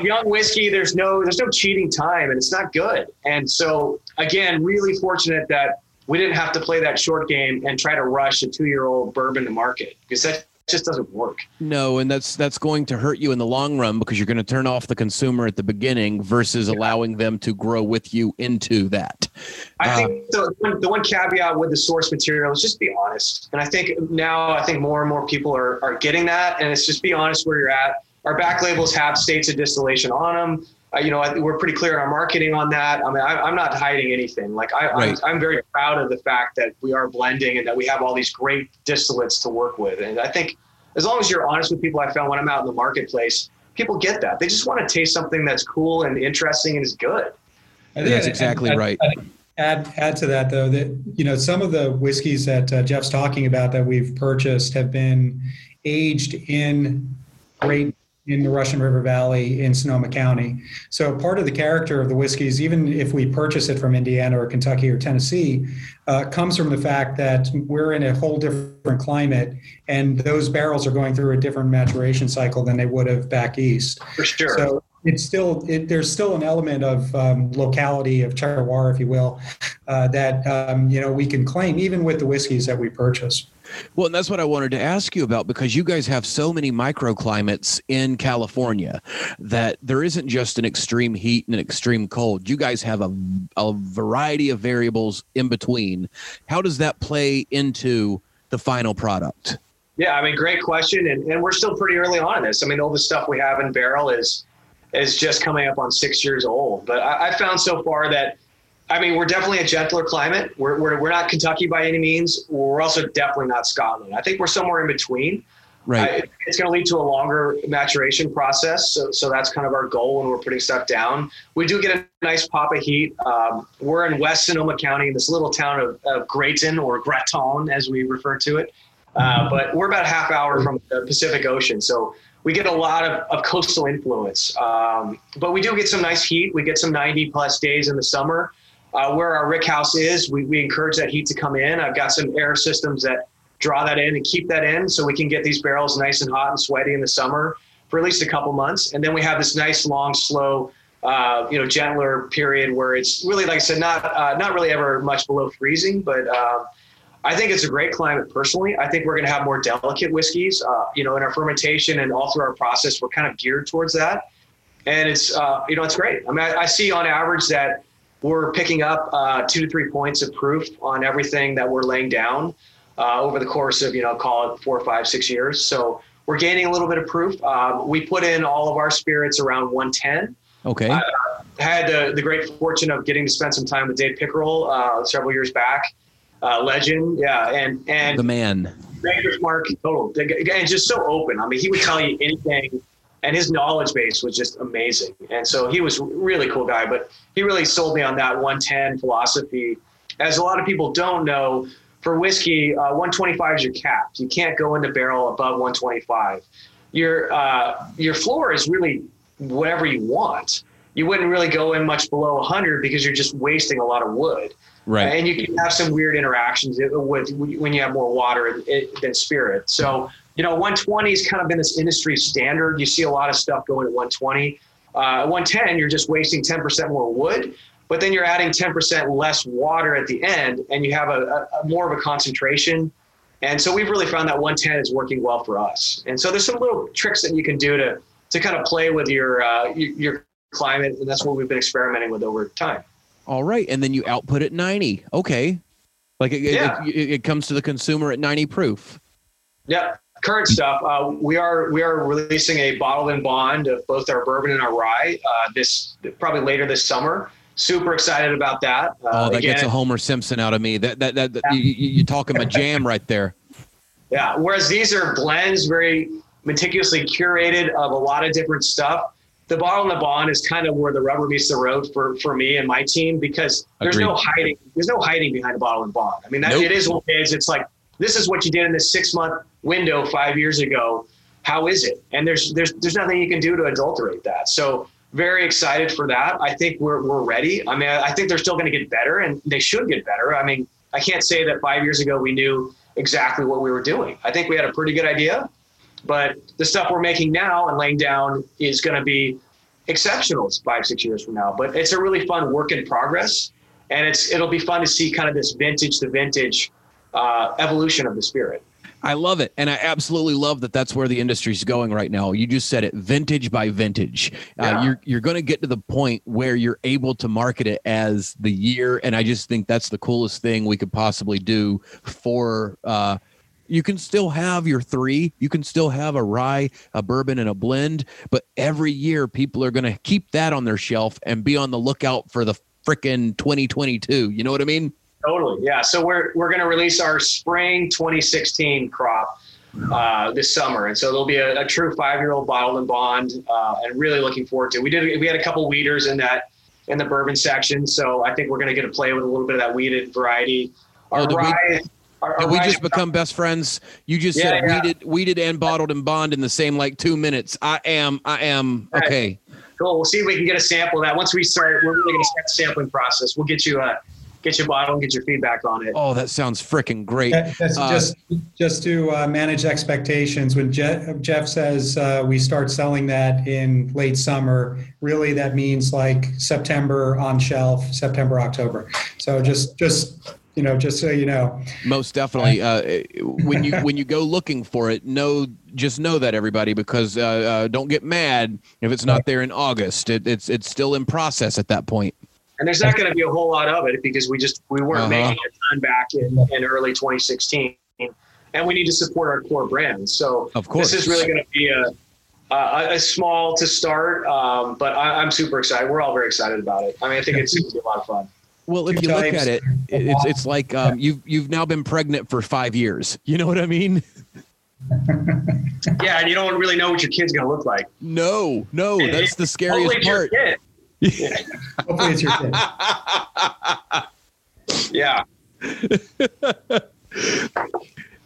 young whiskey. There's no there's no cheating time, and it's not good. And so again, really fortunate that we didn't have to play that short game and try to rush a two year old bourbon to market because that just doesn't work. No, and that's that's going to hurt you in the long run because you're going to turn off the consumer at the beginning versus yeah. allowing them to grow with you into that. I uh, think the, the one caveat with the source material is just be honest. And I think now I think more and more people are are getting that, and it's just be honest where you're at. Our back labels have states of distillation on them. Uh, you know, we're pretty clear in our marketing on that. I mean, I, am not hiding anything. Like, I, right. I'm, I'm, very proud of the fact that we are blending and that we have all these great distillates to work with. And I think as long as you're honest with people, I found when I'm out in the marketplace, people get that. They just want to taste something that's cool and interesting and is good. I think that's exactly add, right. Add, add to that though that you know some of the whiskeys that uh, Jeff's talking about that we've purchased have been aged in great in the Russian River Valley in Sonoma County. So part of the character of the whiskeys, even if we purchase it from Indiana or Kentucky or Tennessee, uh, comes from the fact that we're in a whole different climate, and those barrels are going through a different maturation cycle than they would have back east. For sure. So it's still it, there's still an element of um, locality of terroir, if you will, uh, that um, you know we can claim even with the whiskeys that we purchase. Well, and that's what I wanted to ask you about because you guys have so many microclimates in California that there isn't just an extreme heat and an extreme cold. You guys have a, a variety of variables in between. How does that play into the final product? Yeah, I mean, great question, and, and we're still pretty early on in this. I mean, all the stuff we have in barrel is is just coming up on six years old. But I, I found so far that I mean, we're definitely a gentler climate. We're, we're, we're not Kentucky by any means. We're also definitely not Scotland. I think we're somewhere in between. Right. I, it's going to lead to a longer maturation process. So, so that's kind of our goal when we're putting stuff down. We do get a nice pop of heat. Um, we're in West Sonoma County, in this little town of, of Grayton or Graton, as we refer to it. Uh, but we're about half hour from the Pacific Ocean. So we get a lot of, of coastal influence. Um, but we do get some nice heat. We get some 90 plus days in the summer. Uh, where our rick house is, we, we encourage that heat to come in. I've got some air systems that draw that in and keep that in so we can get these barrels nice and hot and sweaty in the summer for at least a couple months. And then we have this nice, long, slow uh, you know, gentler period where it's really, like I said, not uh, not really ever much below freezing, but uh, I think it's a great climate personally. I think we're going to have more delicate whiskeys. Uh, you know, in our fermentation and all through our process, we're kind of geared towards that, and it's uh, you know it's great. I mean, I, I, see on average that we're picking up uh, two to three points of proof on everything that we're laying down over the course of you know call it four, five, six years. So we're gaining a little bit of proof. Um, we put in all of our spirits around 110. Okay. I had uh, the great fortune of getting to spend some time with Dave Pickerell uh, several years back. Uh, legend, yeah, and and the man, Maker's Mark, total, and just so open. I mean, he would tell you anything, and his knowledge base was just amazing. And so he was really cool guy. But he really sold me on that 110 philosophy. As a lot of people don't know, for whiskey, uh, 125 is your cap. You can't go into barrel above 125. Your uh, your floor is really whatever you want. You wouldn't really go in much below 100 because you're just wasting a lot of wood. Right. And you can have some weird interactions with when you have more water than spirit. So, you know, 120 has kind of been this industry standard. You see a lot of stuff going at 120. Uh, 110, you're just wasting 10% more wood, but then you're adding 10% less water at the end, and you have a, a, a more of a concentration. And so we've really found that 110 is working well for us. And so there's some little tricks that you can do to to kind of play with your uh, your climate, and that's what we've been experimenting with over time. All right, and then you output at 90. Okay, like it, yeah. it, it, it comes to the consumer at 90 proof. Yeah, current stuff. Uh, we are we are releasing a bottled and bond of both our bourbon and our rye uh, this probably later this summer. Super excited about that. Uh, oh, that again, gets a Homer Simpson out of me. That that that, that yeah. you, you talking a jam right there. Yeah. Whereas these are blends, very meticulously curated of a lot of different stuff. The bottle and the bond is kind of where the rubber meets the road for, for me and my team because there's Agreed. no hiding. There's no hiding behind a bottle and bond. I mean, that, nope. it is what it is. It's like this is what you did in this six month window five years ago. How is it? And there's there's there's nothing you can do to adulterate that. So very excited for that. I think we're we're ready. I mean, I think they're still going to get better, and they should get better. I mean, I can't say that five years ago we knew exactly what we were doing. I think we had a pretty good idea. But the stuff we're making now and laying down is going to be exceptional five, six years from now. But it's a really fun work in progress. And it's it'll be fun to see kind of this vintage to vintage uh, evolution of the spirit. I love it. And I absolutely love that that's where the industry's going right now. You just said it vintage by vintage. Uh, yeah. Uh, you're, you're going to get to the point where you're able to market it as the year. And I just think that's the coolest thing we could possibly do for uh, you can still have your three. You can still have a rye, a bourbon, and a blend. But every year, people are going to keep that on their shelf and be on the lookout for the freaking 2022. You know what I mean? Totally. Yeah. So we're we're going to release our spring 2016 crop uh, this summer, and so there'll be a, a true five-year-old bottled and bond, uh, and really looking forward to. It. We did. We had a couple wheaters in that in the bourbon section, so I think we're going to get to play with a little bit of that wheated variety. Our oh, rye. We- our, our we just become best friends? You just yeah, said yeah. wheated, wheated and bottled and bond in the same like two minutes. I am, I am okay. Cool. We'll see if we can get a sample of that. Once we start, we're really going to start the sampling process. We'll get you a get your bottle and get your feedback on it. Oh, that sounds freaking great. That's uh, just just to uh, manage expectations. When Jeff, Jeff says uh, we start selling that in late summer, really that means like September on shelf, September October. So just just you know, just so you know. Most definitely. Uh, when you when you go looking for it, know just know that everybody, because uh, uh, don't get mad if it's not there in August. It, it's it's still in process at that point. And there's not going to be a whole lot of it because we just we weren't uh-huh. making a ton back in, in early 2016, and we need to support our core brands. So of course, this is really going to be a a, a, small to start, um, but I, am super excited. We're all very excited about it. I mean, I think it's going to be a lot of fun. Well, if you look at it, it's it's like um, you've you've now been pregnant for five years. You know what I mean? yeah, and you don't really know what your kid's gonna look like. No, no, that's the scariest part. Yeah. Hopefully, it's your kid. yeah.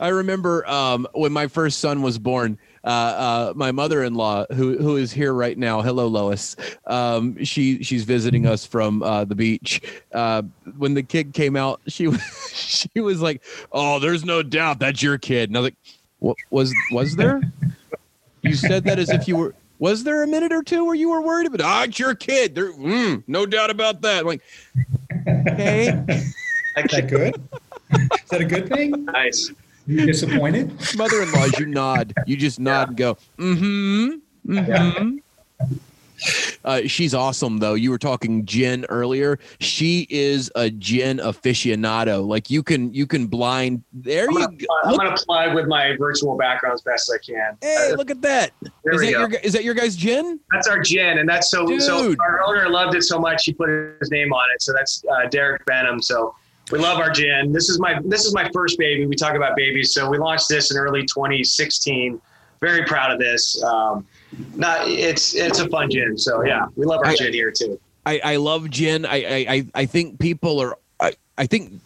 I remember um, when my first son was born uh, uh, my mother-in-law, who who is here right now. Hello, Lois. Um, she she's visiting us from uh, the beach. Uh, when the kid came out, she she was like, "Oh, there's no doubt that's your kid." And I was like, "What was was there?" You said that as if you were Was there a minute or two where you were worried about? Ah, it's your kid. There, mm, no doubt about that. I'm like, okay, Is that good? Is that a good thing? Nice. You disappointed? mother-in-laws, you nod. You just nod and go, mm-hmm, mm-hmm. Uh, she's awesome though. You were talking gin earlier. She is a gin aficionado. Like you can you can blind. There I'm you gonna, go. I'm gonna plug with my virtual background as best I can. hey, Uh, look at that. Is that go. your is that your guys' gin? That's our gin, and that's so. So our owner loved it so much he put his name on it. So that's uh, Derek Benham. So we love our gin. This is my this is my first baby. We talk about babies. So we launched this in early 2016. Very proud of this. Um, not it's it's a fun gin. So yeah, we love our I- gin here too. I, I love gin. I, I, I- I think people are, I, I think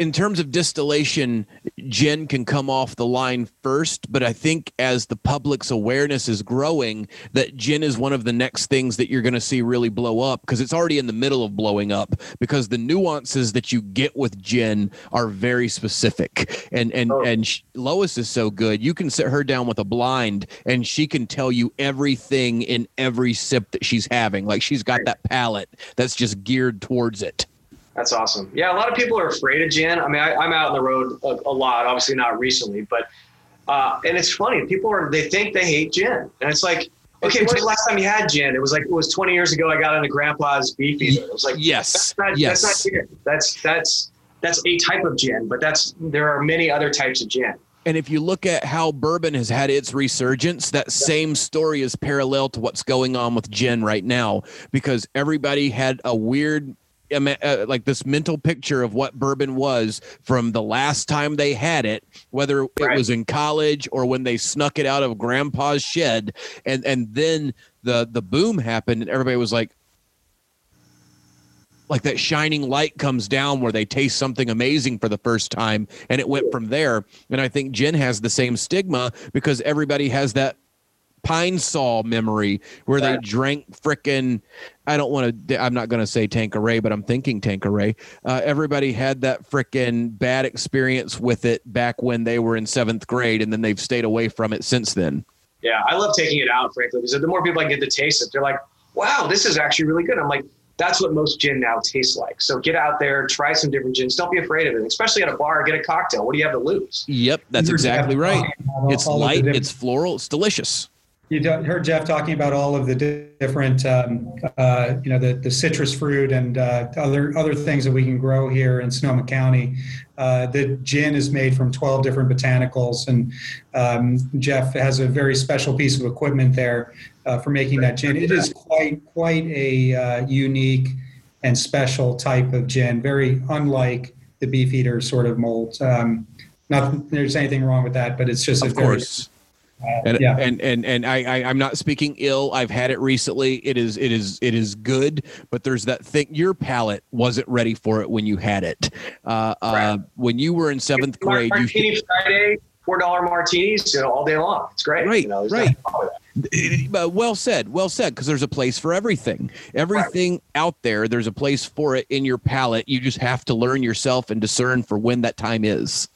in terms of distillation, gin can come off the line first. But I think as the public's awareness is growing, that gin is one of the next things that you're going to see really blow up because it's already in the middle of blowing up because the nuances that you get with gin are very specific. And, and, Oh. and Lois is so good. You can sit her down with a blind and she can tell you everything in every sip that she's having. Like she's got that palate that's just geared towards it. That's awesome. Yeah, a lot of people are afraid of gin. I mean, I, I'm out on the road a, a lot. Obviously, not recently, but uh, and it's funny. People are they think they hate gin, and it's like, okay, when was the last time you had gin? It was like it was 20 years ago. I got into Grandpa's Beefeater. It was like Yes. that's not yes. that's not gin. That's that's that's a type of gin, but that's there are many other types of gin. And if you look at how bourbon has had its resurgence, that same story is parallel to what's going on with gin right now because everybody had a weird Uh, like this mental picture of what bourbon was from the last time they had it whether it Right. was in college or when they snuck it out of grandpa's shed and and then the the boom happened and everybody was like like that shining light comes down where they taste something amazing for the first time and it went from there and i think gin has the same stigma because everybody has that Pine-Sol memory where they drank frickin' i don't want to i'm not going to say tanqueray but i'm thinking tanqueray uh, everybody had that frickin' bad experience with it back when they were in seventh grade and then they've stayed away from it since then Yeah, I love taking it out, frankly, because the more people I get to taste it, they're like, "Wow, this is actually really good." I'm like, "That's what most gin now tastes like." So get out there, try some different gins. Don't be afraid of it, especially at a bar. Get a cocktail. What do you have to lose? yep that's exactly right it's all of the light it's floral it's delicious You heard Jeff talking about all of the different, um, uh, you know, the, the citrus fruit and uh, other other things that we can grow here in Sonoma County. Uh, the gin is made from 12 different botanicals, and um, Jeff has a very special piece of equipment there uh, for making that gin. It is quite quite a uh, unique and special type of gin, very unlike the Beefeater sort of mold. Um, not there's anything wrong with that, but it's just of a very, course uh, and yeah. and and and I, I I'm not speaking ill. I've had it recently. It is it is it is good, but there's that thing. Your palate wasn't ready for it when you had it. Uh, uh, when you were in seventh Mar- grade, you Martini Friday, four dollar martinis, you know, all day long. It's great. Right, you know, right. nothing wrong with that. Uh, well said well said because there's a place for everything everything out there there's a place for it in your palate you just have to learn yourself and discern for when that time is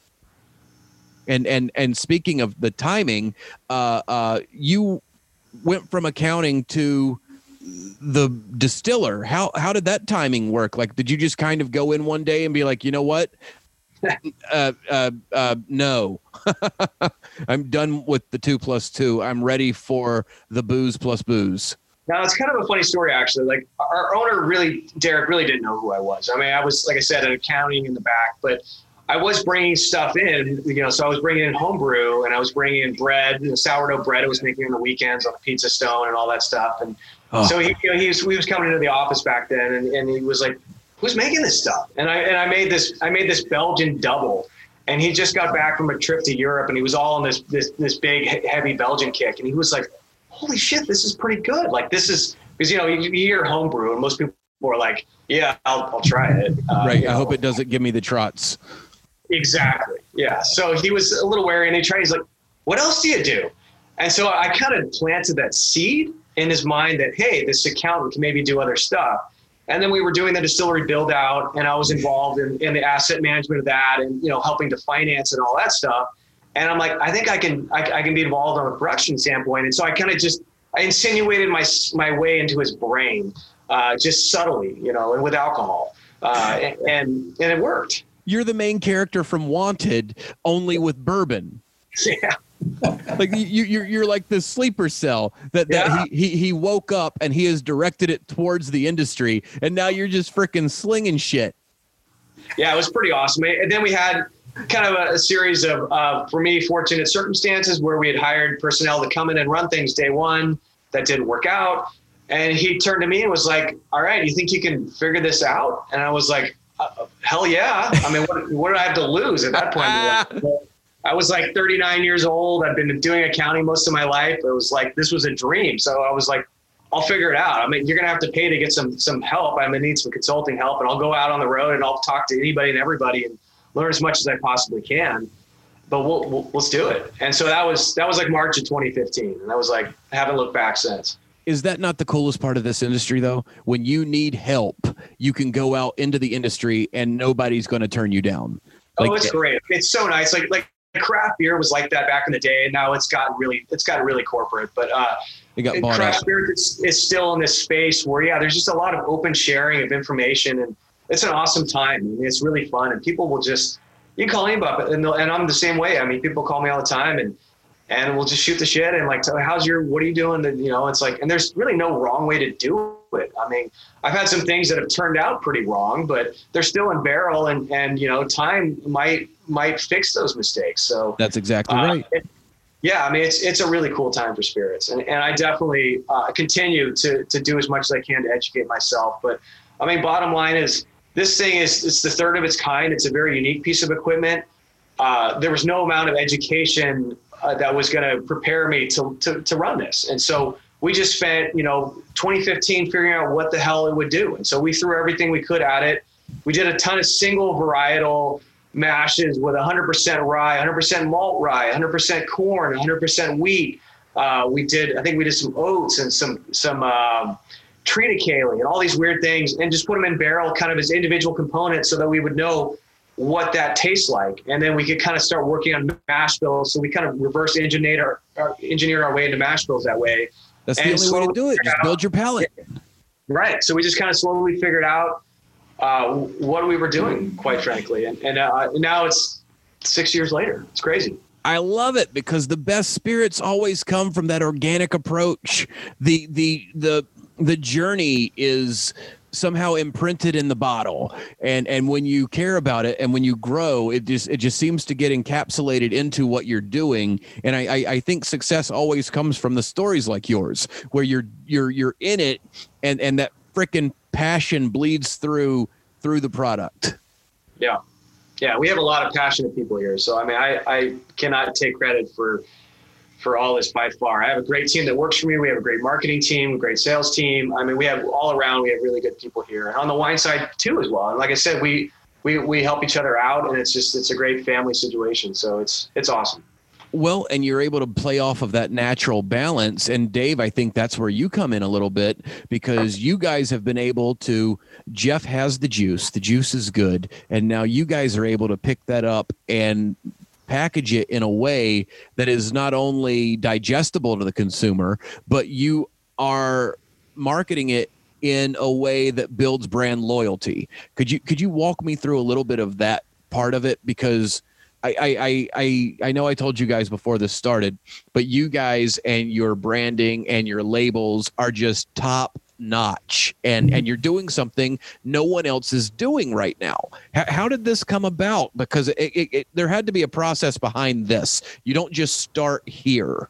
and and and speaking of the timing uh uh you went from accounting to the distiller. How how did that timing work? Like did you just kind of go in one day and be like you know what? Uh uh uh no. I'm done with the two plus two. I'm ready for the booze plus booze. Now it's kind of a funny story actually. Like our owner really, Derek really didn't know who I was. I mean, I was like I said, an accounting in the back, but I was bringing stuff in. You know, so I was bringing in homebrew and I was bringing in bread, you know, sourdough bread. I was making on the weekends on the pizza stone and all that stuff. And Oh. so he, you know, he was, we was coming into the office back then, and, and he was like, "Who's making this stuff?" And I and I made this I made this Belgian double. And he just got back from a trip to Europe, and he was all on this this this big heavy Belgian kick, and he was like, holy shit, this is pretty good. Like this is because you know you, you hear homebrew and most people are like, yeah, I'll, I'll try it. Uh, right i know. hope it doesn't give me the trots Exactly. Yeah. So he was a little wary and he tried. He's like, what else do you do? And so I kind of planted that seed in his mind that hey, this accountant can maybe do other stuff. And then we were doing the distillery build out, and I was involved in, in the asset management of that, and you know helping to finance and all that stuff. And I'm like, I think I can I, I can be involved on a production standpoint. And so I kind of just I insinuated my my way into his brain, uh, just subtly, you know, and with alcohol, uh, and and it worked. You're the main character from Wanted, only with bourbon. Yeah. like you, you're you're like the sleeper cell that, that Yeah. he, he he woke up and he has directed it towards the industry, and now you're just freaking slinging shit. yeah, it was pretty awesome. And then we had kind of a, a series of, uh, for me, fortunate circumstances where we had hired personnel to come in and run things day one that didn't work out. And he turned to me and was like, "All right, you think you can figure this out?" And I was like, uh, "Hell yeah!" I mean, what, what did I have to lose at that point? I was like 39 years old. I've been doing accounting most of my life. It was like this was a dream. So I was like, I'll figure it out. I mean, you're gonna have to pay to get some some help. I'm gonna need some consulting help, and I'll go out on the road and I'll talk to anybody and everybody and learn as much as I possibly can. But we'll, we'll let's do it. And so that was that was like March of 2015, and I was like, I haven't looked back since. Is that not the coolest part of this industry, though? When you need help, you can go out into the industry and nobody's going to turn you down. oh, it's great. It's so nice. Like like craft beer was like that back in the day, and now it's gotten really it's gotten really corporate. But uh, craft out. beer is, is still in this space where yeah there's just a lot of open sharing of information and it's an awesome time I mean, it's really fun and people will just you can call anybody up and, and i'm the same way i mean people call me all the time and and we'll just shoot the shit and like tell how's your what are you doing and you know it's like and there's really no wrong way to do it i mean i've had some things that have turned out pretty wrong but they're still in barrel and and you know time might might fix those mistakes so That's exactly uh, right. it- yeah, I mean it's it's a really cool time for spirits, and and I definitely uh, continue to to do as much as I can to educate myself. But I mean, bottom line is this thing is it's the third of its kind. It's a very unique piece of equipment. Uh, there was no amount of education uh, that was going to prepare me to, to to run this, and so we just spent you know 2015 figuring out what the hell it would do, and so we threw everything we could at it. We did a ton of single varietal mashes with 100% rye, 100% malt rye, 100% corn, 100% wheat. Uh, we did, I think we did some oats and some some um, triticale and all these weird things, and just put them in barrel, kind of as individual components, so that we would know what that tastes like, and then we could kind of start working on mash bills. So we kind of reverse engineered our, our engineered our way into mash bills that way. That's the and only way to do it. Just build your palate. Right. So we just kind of slowly figured out uh, what we were doing, quite frankly, and and uh, now it's six years later. It's crazy. I love it because the best spirits always come from that organic approach. The the the the journey is somehow imprinted in the bottle and and when you care about it and when you grow it just it just seems to get encapsulated into what you're doing and i i, I think success always comes from the stories like yours where you're you're you're in it and and that freaking passion bleeds through through the product Yeah. Yeah. We have a lot of passionate people here. So, I mean, I, I cannot take credit for for all this by far. I have a great team that works for me. We have a great marketing team, great sales team. I mean, we have all around, we have really good people here. And on the wine side too, as well. And like I said, we, we, we help each other out and it's just, it's a great family situation. So it's, it's awesome. Well, and you're able to play off of that natural balance. And Dave, I think that's where you come in a little bit because you guys have been able to. Jeff has the juice, the juice is good. And now you guys are able to pick that up and package it in a way that is not only digestible to the consumer, but you are marketing it in a way that builds brand loyalty. Could you could you walk me through a little bit of that part of it because I, I, I, I, know I told you guys before this started, but you guys and your branding and your labels are just top notch and and mm-hmm. you're doing something no one else is doing right now how, how did this come about because it, it, it, there had to be a process behind this you don't just start here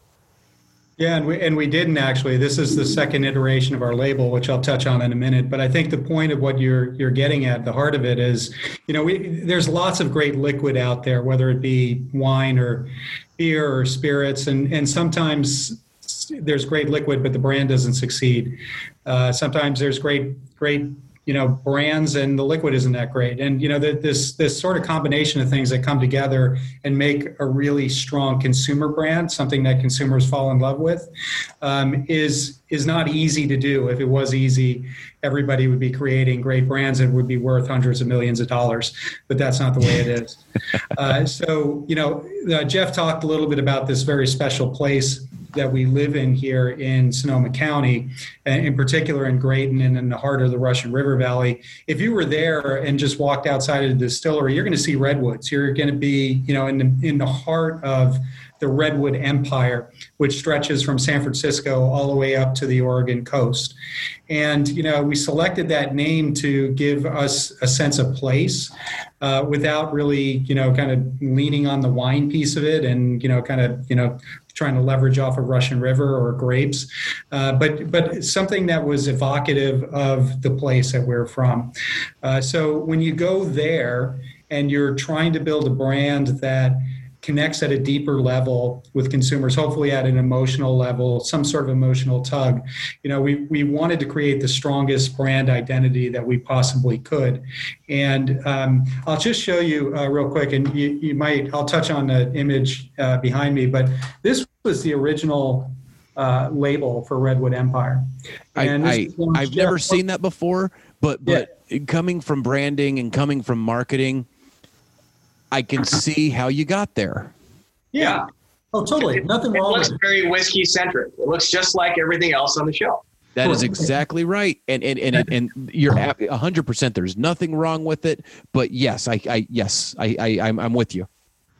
Yeah, and we and we didn't actually. This is the second iteration of our label, which I'll touch on in a minute. But I think the point of what you're you're getting at, the heart of it is, you know, we there's lots of great liquid out there, whether it be wine or beer or spirits, and and sometimes there's great liquid, but the brand doesn't succeed. Uh, sometimes there's great great you know brands and the liquid isn't that great. And you know the, this this sort of combination of things that come together and make a really strong consumer brand something that consumers fall in love with um, is is not easy to do. If it was easy everybody would be creating great brands and would be worth hundreds of millions of dollars but that's not the way it is. Uh, so you know uh, jeff talked a little bit about this very special place that we live in here in Sonoma County, and in particular in Graton and in the heart of the Russian River Valley. If you were there and just walked outside of the distillery, you're going to see redwoods. You're going to be, you know, in the in the heart of the Redwood Empire, which stretches from San Francisco all the way up to the Oregon coast. And, you know, we selected that name to give us a sense of place uh, without really, you know, kind of leaning on the wine piece of it and, you know, kind of, you know, trying to leverage off of Russian River or grapes, uh, but but something that was evocative of the place that we're from. Uh, so when you go there and you're trying to build a brand that connects at a deeper level with consumers, hopefully at an emotional level, some sort of emotional tug. You know, we, we wanted to create the strongest brand identity that we possibly could. And um, I'll just show you uh, real quick, and you, you might, I'll touch on the image uh, behind me, but this was the original uh, label for Redwood Empire. And I, I, have never seen that before, but, but yeah. coming from branding and coming from marketing, I can see how you got there. Yeah. Oh, totally. It, Nothing it wrong. It looks very whiskey centric. It looks just like everything else on the shelf. That is exactly right, and and and and you're hundred percent. There's nothing wrong with it, but yes, I, I yes, I, I I'm, I'm with you.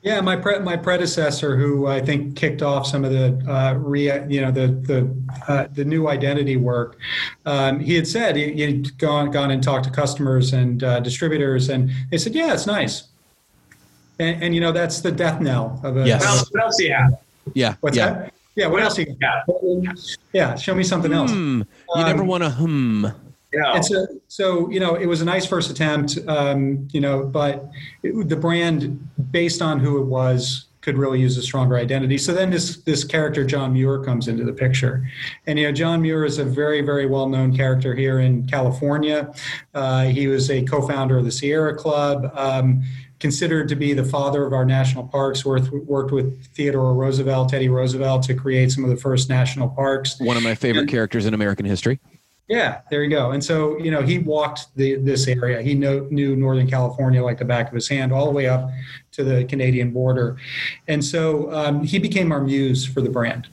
Yeah, my pre- my predecessor, who I think kicked off some of the uh, re, you know the the uh, the new identity work, um, he had said he, had gone gone and talked to customers and uh, distributors, and they said, yeah, it's nice. And, and, you know that's the death knell of a. Yes. What else, what else do you have? Yeah. What's yeah. that? Yeah. What, what else do you got? Yeah. Show me something else. Hmm. You um, never want to hum. Yeah. And so, so you know, it was a nice first attempt. Um, you know, but it, the brand, based on who it was, could really use a stronger identity. So then this this character John Muir comes into the picture, and you know John Muir is a very very well known character here in California. Uh, he was a co-founder of the Sierra Club. Um, considered to be the father of our national parks. Worked, worked with Theodore Roosevelt, Teddy Roosevelt, to create some of the first national parks. One of my favorite and, characters in American history. Yeah, there you go. And so, you know, he walked the, this area. He know, knew Northern California like the back of his hand, all the way up to the Canadian border. And so um, he became our muse for the brand.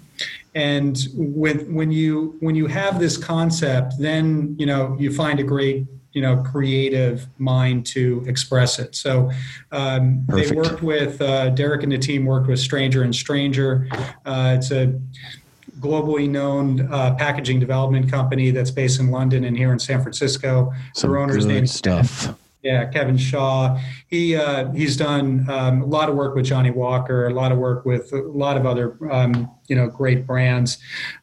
And when when you when you have this concept, then you know you find a great you know creative mind to express it. So um, they worked with uh, Derek and the team worked with Stranger and Stranger. Uh, it's a globally known uh, packaging development company that's based in London and here in San Francisco. Some Their owner's name stuff. Yeah, Kevin Shaw. He uh, he's done um, a lot of work with Johnnie Walker, a lot of work with a lot of other um, you know great brands.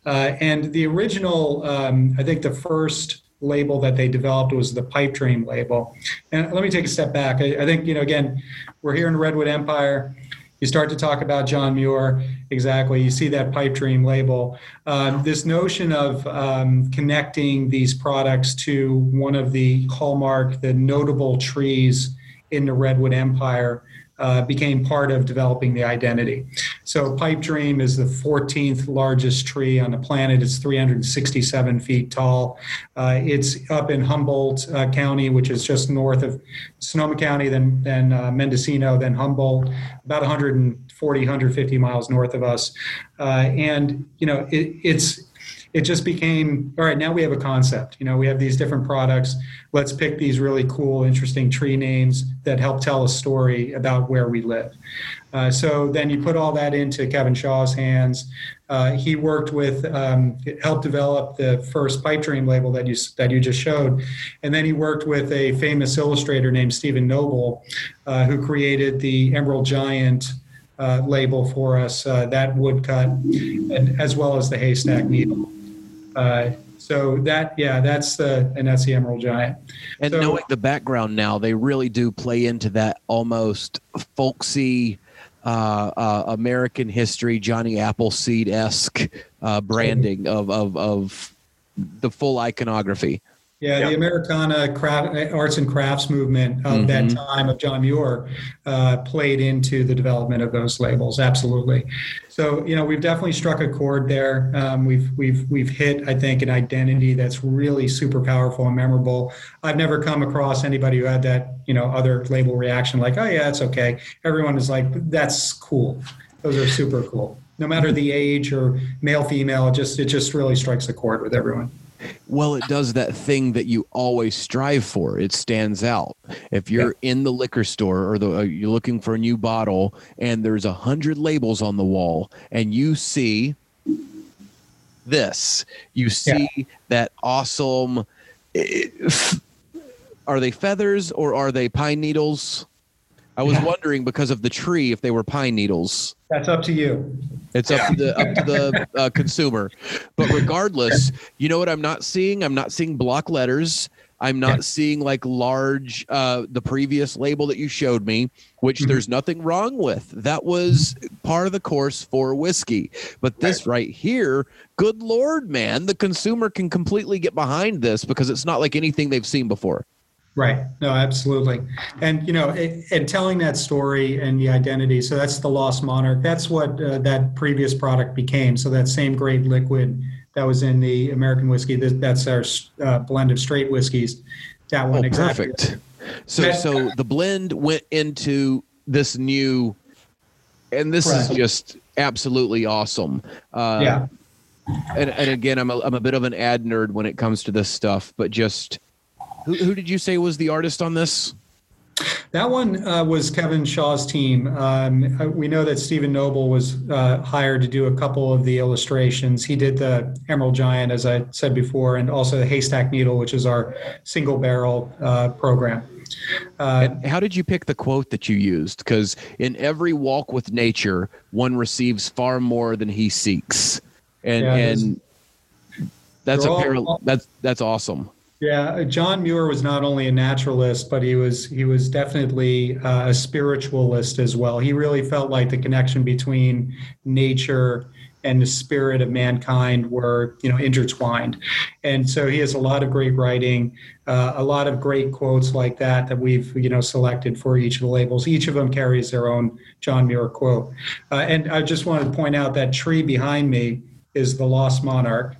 Uh, and the original, um, I think the first label that they developed was the pipe dream label. And let me take a step back. I, I, think, you know, again, we're here in Redwood Empire. You start to talk about John Muir, exactly. You see that pipe dream label. Um, this notion of um, connecting these products to one of the hallmark, the notable trees in the Redwood Empire uh, became part of developing the identity. So, Pipe Dream is the 14th largest tree on the planet. It's 367 feet tall. Uh, it's up in Humboldt uh, County, which is just north of Sonoma County, then, then uh, Mendocino, then Humboldt, about 140, 150 miles north of us. Uh, and, you know, it, it's it just became all right now we have a concept. You know we have these different products. Let's pick these really cool interesting tree names that help tell a story about where we live. Uh, so then you put all that into kevin shaw's hands. Uh, he worked with um, helped develop the first pipe dream label that you that you just showed. And then he worked with a famous illustrator named stephen noble uh, who created the emerald giant uh, label for us, uh, that woodcut, and, as well as the haystack needle. Uh, so that yeah, that's the and that's the Emerald Giant. And so, knowing the background now, they really do play into that almost folksy. Uh, uh, American history, Johnny Appleseed esque uh, branding of, of of the full iconography. Yeah, the Americana craft, arts and crafts movement of mm-hmm. that time of John Muir uh, played into the development of those labels. Absolutely. So you know we've definitely struck a chord there. Um, we've we've we've hit I think an identity that's really super powerful and memorable. I've never come across anybody who had that you know other label reaction like oh yeah it's okay. Everyone is like that's cool. Those are super cool. No matter the age or male female, it just it just really strikes a chord with everyone. Well, it does that thing that you always strive for. It stands out. If you're yeah. in the liquor store or the, uh, you're looking for a new bottle and there's a hundred labels on the wall and you see this, you see yeah. that awesome. It, eh, are they feathers or are they pine needles? I was yeah. wondering because of the tree if they were pine needles. That's up to you. It's up to the up to the uh, consumer. But regardless, you know what I'm not seeing? I'm not seeing block letters. I'm not seeing like large uh, the previous label that you showed me, which mm-hmm. there's nothing wrong with. That was part of the course for whiskey. But this right. right here, good lord, man, the consumer can completely get behind this because it's not like anything they've seen before. Right. No, absolutely. And you know, it, and telling that story and the identity. So that's the Lost Monarch. That's what uh, that previous product became. So that same great liquid that was in the American whiskey. That's our uh, blend of straight whiskeys. That one. Oh, exactly. perfect. So, that, so the blend went into this new, and this right. is just absolutely awesome. Uh, yeah. And, and again, I'm a, I'm a bit of an ad nerd when it comes to this stuff, but just who, who did you say was the artist on this? That one uh, was Kevin Shaw's team. Um, uh, we know that Stephen Noble was uh, hired to do a couple of the illustrations. He did the Emerald Giant, as I said before, and also the Haystack Needle, which is our single barrel uh, program. Uh, how did you pick the quote that you used? Because in every walk with nature, one receives far more than he seeks, and yeah, and that's a parallel. That's that's awesome. Yeah, John Muir was not only a naturalist, but he was he was definitely uh, a spiritualist as well. He really felt like the connection between nature and the spirit of mankind were you know intertwined, and so he has a lot of great writing, uh, a lot of great quotes like that that we've you know selected for each of the labels. Each of them carries their own John Muir quote, uh, and I just wanted to point out that tree behind me is the Lost Monarch.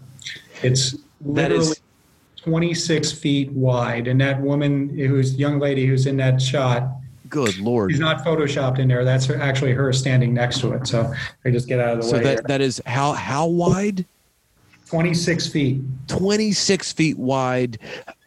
It's literally 26 feet wide. And that woman who's young lady who's in that shot. Good lord! She's not photoshopped in there. That's actually her standing next to it. So I just get out of the so way. So that that is how how wide? 26 feet. 26 feet wide.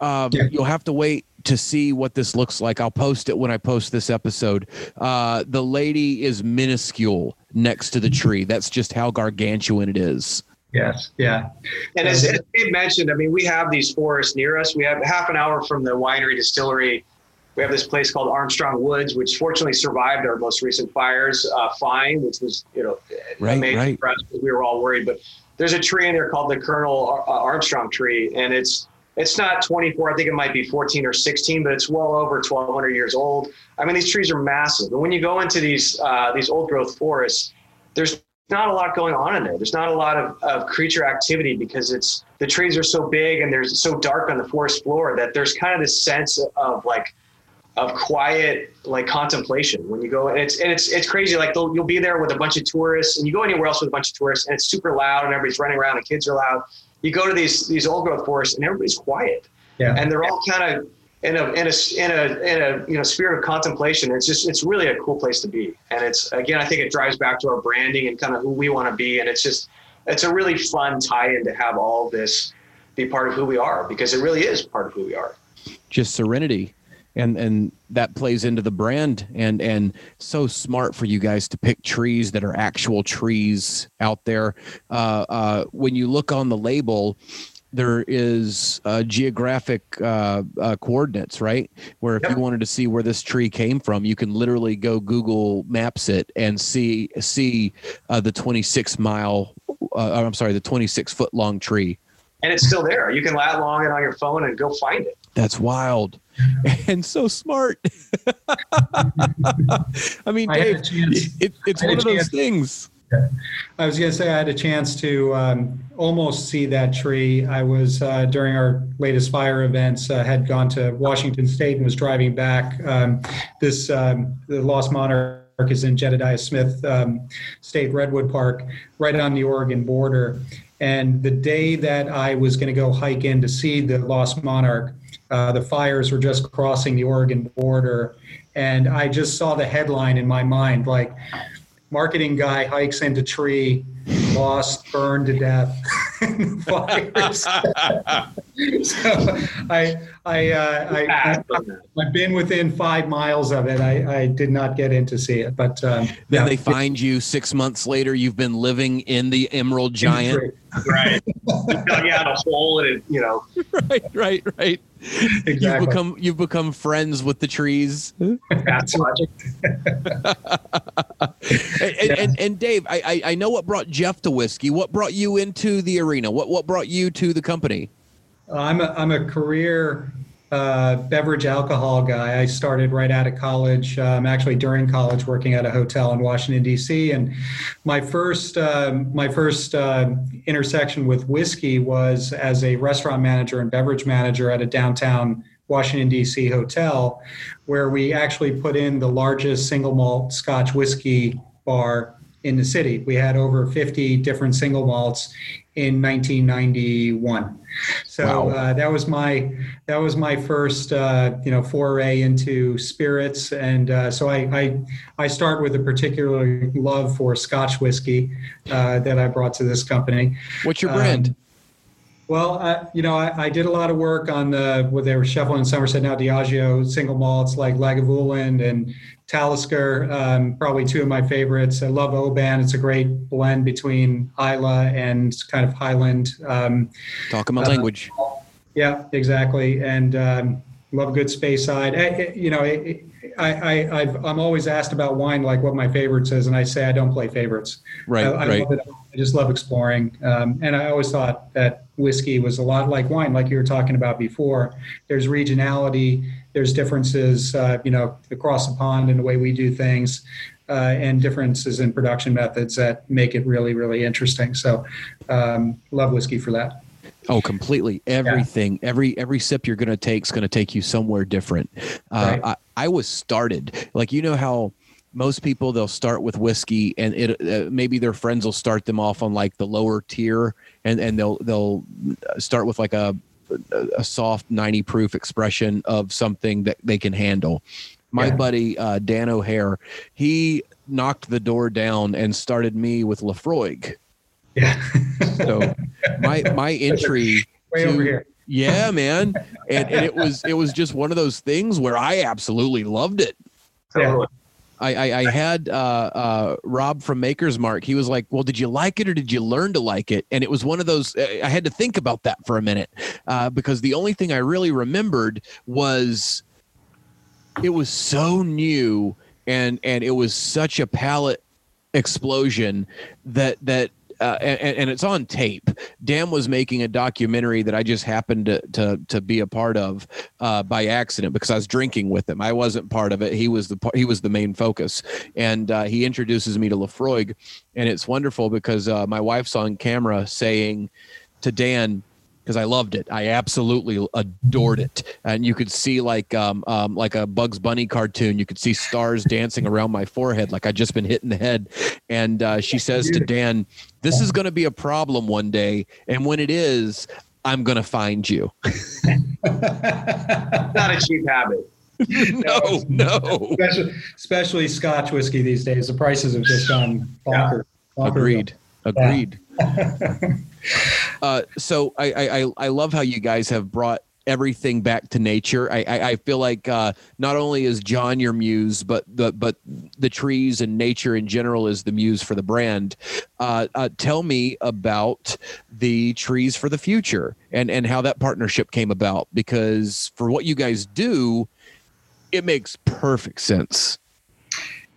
Um, yeah. You'll have to wait to see what this looks like. I'll post it when I post this episode. Uh, the lady is minuscule next to the tree. That's just how gargantuan it is. Yes, yeah. And as, as Dave mentioned, I mean, we have these forests near us. We have half an hour from the winery distillery. We have this place called Armstrong Woods, which fortunately survived our most recent fires uh, fine, which was, you know, right, amazing right. for us we were all worried. But there's a tree in there called the Colonel uh, Armstrong tree, and it's it's not 24. I think it might be 14 or 16, but it's well over 1,200 years old. I mean, these trees are massive. And when you go into these uh, these old growth forests, there's not a lot going on in there. There's not a lot of, of creature activity because it's the trees are so big and there's so dark on the forest floor that there's kind of this sense of like of quiet like contemplation when you go and it's and it's it's crazy like you'll be there with a bunch of tourists and you go anywhere else with a bunch of tourists and it's super loud and everybody's running around and kids are loud you go to these these old growth forests and everybody's quiet yeah. and they're all kind of in a in a in a in a you know spirit of contemplation. It's just it's really a cool place to be, and it's again I think it drives back to our branding and kind of who we want to be, and it's just it's a really fun tie-in to have all this be part of who we are because it really is part of who we are. Just serenity. And and that plays into the brand and and so smart for you guys to pick trees that are actual trees out there. Uh, uh, when you look on the label, there is uh, geographic uh, uh, coordinates, right? Where if yep. you wanted to see where this tree came from, you can literally go Google Maps it and see see uh, the 26 mile. Uh, I'm sorry, the 26 foot long tree. And it's still there. You can lat long it on your phone and go find it. That's wild and so smart. I mean, Dave, it, it's one of those things I was going to say I had a chance to um, almost see that tree. I was uh, during our latest fire events uh, had gone to Washington State and was driving back. Um, this um, the Lost Monarch is in Jedediah Smith um, State Redwood Park, right on the Oregon border. And the day that I was going to go hike in to see the Lost Monarch, uh, the fires were just crossing the Oregon border, and I just saw the headline in my mind like marketing guy hikes into tree, lost, burned to death. fires. so I, I, uh, I, I, have been within five miles of it. I, I did not get in to see it, but um, then yeah. they find you six months later. You've been living in the Emerald Giant, right? you dug out a hole and it, you know, right, right, right. Exactly. You've become you've become friends with the trees. That's logic. and, and, and, and, Dave, I, I know what brought Jeff to whiskey. What brought you into the arena? What what brought you to the company? I'm a, I'm a career uh, beverage alcohol guy. I started right out of college. Um, actually, during college, working at a hotel in Washington D.C. And my first um, my first uh, intersection with whiskey was as a restaurant manager and beverage manager at a downtown Washington D.C. hotel, where we actually put in the largest single malt Scotch whiskey bar in the city. We had over 50 different single malts in 1991. So wow. uh, that was my that was my first uh, you know foray into spirits, and uh, so I, I, I start with a particular love for Scotch whiskey uh, that I brought to this company. What's your brand? Um, well, you know, I, I, did a lot of work on the what they were Schieffelin Somerset now Diageo single malts like Lagavulin and Talisker, um, probably two of my favorites. I love Oban. It's a great blend between Islay and kind of Highland. Um, Talk my uh, language. Yeah, exactly. And um, love a good Speyside. Eh, eh, you know, it, I, I, i am always asked about wine, like what my favorites is, and I say I don't play favorites. Right, I, I right. I just love exploring. Um, and I always thought that whiskey was a lot like wine, like you were talking about before. There's regionality, there's differences, uh, you know, across the pond in the way we do things, uh, and differences in production methods that make it really, really interesting. So, um, love whiskey for that. Oh, completely. Everything, yeah. every every sip you're going to take is going to take you somewhere different. Uh, right. I, I was started like you know how most people they'll start with whiskey and it uh, maybe their friends will start them off on like the lower tier and and they'll they'll start with like a a soft 90 proof expression of something that they can handle. My yeah. buddy uh, dan o'hare he knocked the door down and started me with Laphroaig yeah. So my my entry way to, over here. Yeah man. And, and it was it was just one of those things where i absolutely loved it. Yeah. I, I, I had uh, uh, Rob from Maker's Mark. He was like, "Well, did you like it or did you learn to like it?" And it was one of those. I had to think about that for a minute uh, because the only thing I really remembered was it was so new and and it was such a palate explosion that that uh, and, and, it's on tape. Dan was making a documentary that I just happened to to, to be a part of uh, by accident because I was drinking with him. I wasn't part of it. He was the he was the main focus, and uh, he introduces me to Laphroaig, and it's wonderful because uh, my wife's on camera saying to Dan, because I loved it. I absolutely adored it, and you could see like um, um, like a Bugs Bunny cartoon. You could see stars dancing around my forehead, like I'd just been hit in the head. And uh, she says to Dan, "This is going to be a problem one day, and when it is, I'm going to find you." Not a cheap habit. no, no. Especially, especially Scotch whiskey these days. The prices have just gone bonkers. Yeah. Agreed. Agreed. Yeah. Uh, so I, I I love how you guys have brought everything back to nature. I I, I feel like uh, not only is John your muse, but the but the trees and nature in general is the muse for the brand. Uh, uh, tell me about the trees for the future and and how that partnership came about because for what you guys do, it makes perfect sense.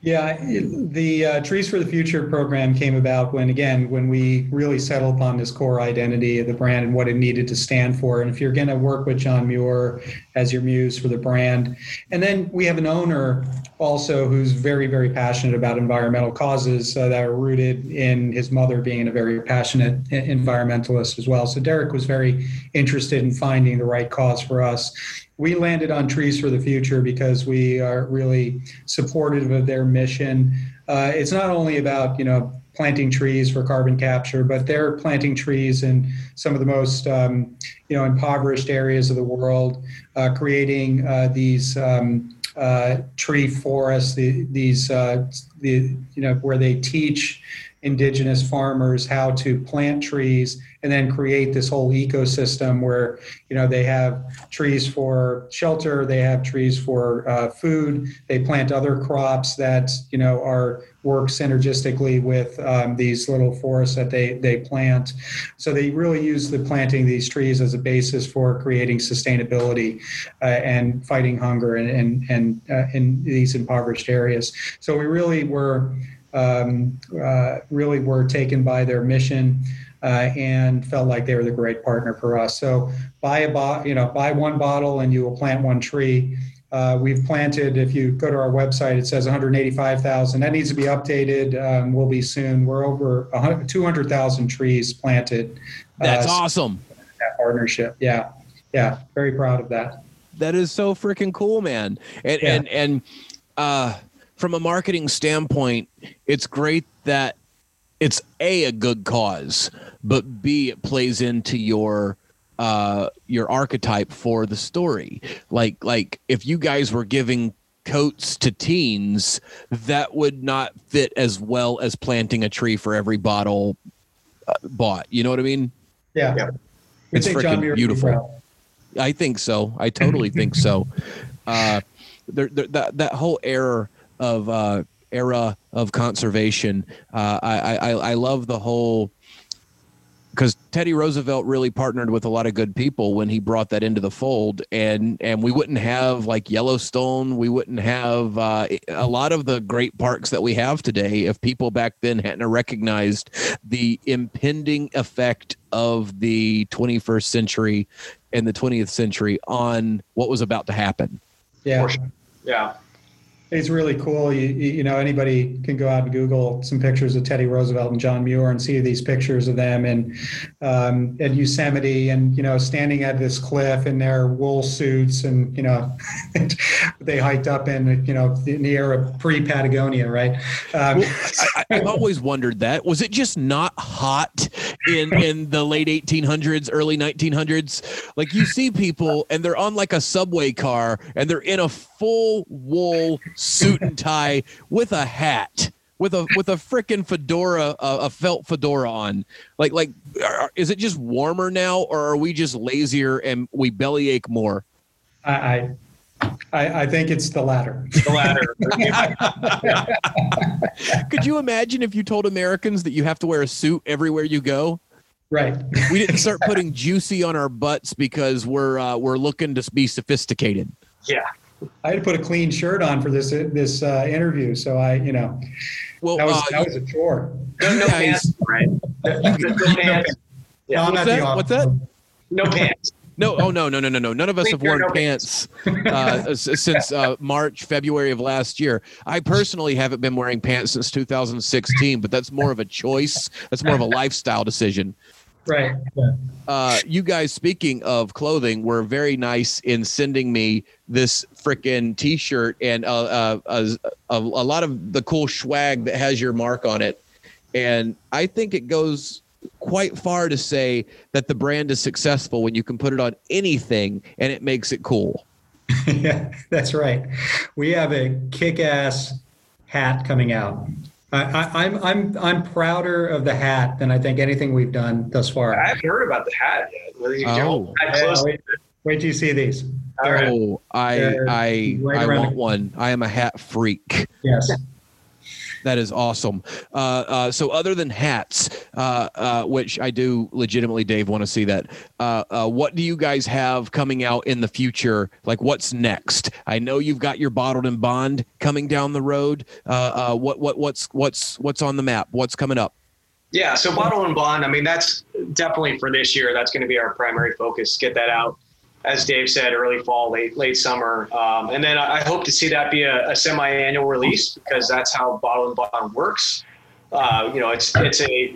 Yeah, the uh, Trees for the Future program came about when, again, when we really settled upon this core identity of the brand and what it needed to stand for. And if you're going to work with John Muir as your muse for the brand. And then we have an owner also who's very, very passionate about environmental causes uh, that are rooted in his mother being a very passionate environmentalist as well. So Derek was very interested in finding the right cause for us. We landed on Trees for the Future because we are really supportive of their mission. Uh, it's not only about, you know, planting trees for carbon capture, but they're planting trees in some of the most um, you know impoverished areas of the world, uh, creating uh, these um, uh, tree forests, the, these uh, the you know where they teach indigenous farmers how to plant trees and then create this whole ecosystem where you know they have trees for shelter they have trees for uh, food they plant other crops that you know are work synergistically with um, these little forests that they they plant so they really use the planting these trees as a basis for creating sustainability uh, and fighting hunger and and, and uh, in these impoverished areas so we really were um, uh, really were taken by their mission uh, and felt like they were the great partner for us. So buy a bo- you know buy one bottle and you will plant one tree. Uh, we've planted. If you go to our website, it says 185,000. That needs to be updated. Um, will be soon. We're over 200,000 trees planted. That's uh, awesome. That partnership. Yeah, yeah. Very proud of that. That is so freaking cool, man. And yeah. and and uh, from a marketing standpoint, it's great that it's a a good cause, but b it plays into your uh your archetype for the story. Like like if you guys were giving coats to teens, that would not fit as well as planting a tree for every bottle uh, bought. You know what I mean? Yeah. yeah. It's freaking beautiful. I think so. I totally think so. Uh, there, there, that that whole error of uh, era of conservation. Uh, I, I I love the whole because Teddy Roosevelt really partnered with a lot of good people when he brought that into the fold, and and we wouldn't have like Yellowstone, we wouldn't have uh, a lot of the great parks that we have today if people back then hadn't recognized the impending effect of the 21st century and the 20th century on what was about to happen. Yeah, yeah. It's really cool. You, you know, anybody can go out and Google some pictures of Teddy Roosevelt and John Muir and see these pictures of them in um, at Yosemite and you know standing at this cliff in their wool suits and you know they hiked up in you know in the era pre Patagonia, right? Um, well, I, I've always wondered that was it just not hot in in the late 1800s, early 1900s? Like you see people and they're on like a subway car and they're in a full wool suit and tie with a hat with a with a freaking fedora a, a, felt fedora on. Like like are, is it just warmer now or are we just lazier and we bellyache more? I i i think it's the latter. The latter. Could you imagine if you told americans that you have to wear a suit everywhere you go? Right. We didn't start putting juicy on our butts because we're uh, we're looking to be sophisticated. Yeah I had to put a clean shirt on for this this uh, interview, so I, you know, well, that was uh, that was a chore. No, no pants, right? No, pants. Yeah. What's, that? What's that? No pants. No, oh no, no, no, no, no. None of us have worn no pants uh, since uh, March, February of last year. I personally haven't been wearing pants since 2016, but that's more of a choice. That's more of a lifestyle decision. Right. Yeah. Uh, you guys, speaking of clothing, were very nice in sending me this freaking T-shirt and uh, uh, a, a, a lot of the cool swag that has your mark on it. And I think it goes quite far to say that the brand is successful when you can put it on anything and it makes it cool. yeah, that's right. We have a kick-ass hat coming out I, am I'm, I'm I'm prouder of the hat than I think anything we've done thus far. I haven't heard about the hat yet. Oh. Yeah, wait, wait till you see these. oh, I I right I want one. I am a hat freak. Yes. That is awesome. Uh, uh, so, other than hats, uh, uh which I do legitimately, Dave, want to see that. Uh, uh, what do you guys have coming out in the future? Like, what's next? I know you've got your bottled and bond coming down the road. what what what's what's what's on the map? What's coming up? Yeah, so bottle and bond. I mean, that's definitely for this year. That's going to be our primary focus. Get that out. As Dave said, early fall, late late summer, um, and then I hope to see that be a, a semi-annual release because that's how Bottle and Bond works. Uh, you know, it's it's a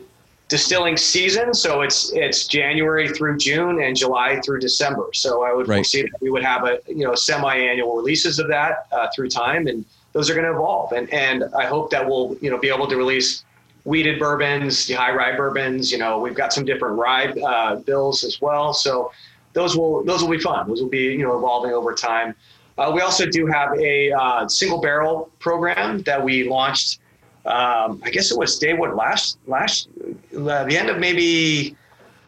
distilling season, so it's it's January through June and July through December. So I would right. foresee that we would have a you know semi-annual releases of that uh, through time, and those are going to evolve. And and I hope that we'll you know be able to release wheated bourbons, high rye bourbons. You know, we've got some different rye uh, bills as well. So those will those will be fun. Those will be you know evolving over time. Uh, we also do have a uh, single barrel program that we launched. Um, I guess it was day what last last uh, the end of maybe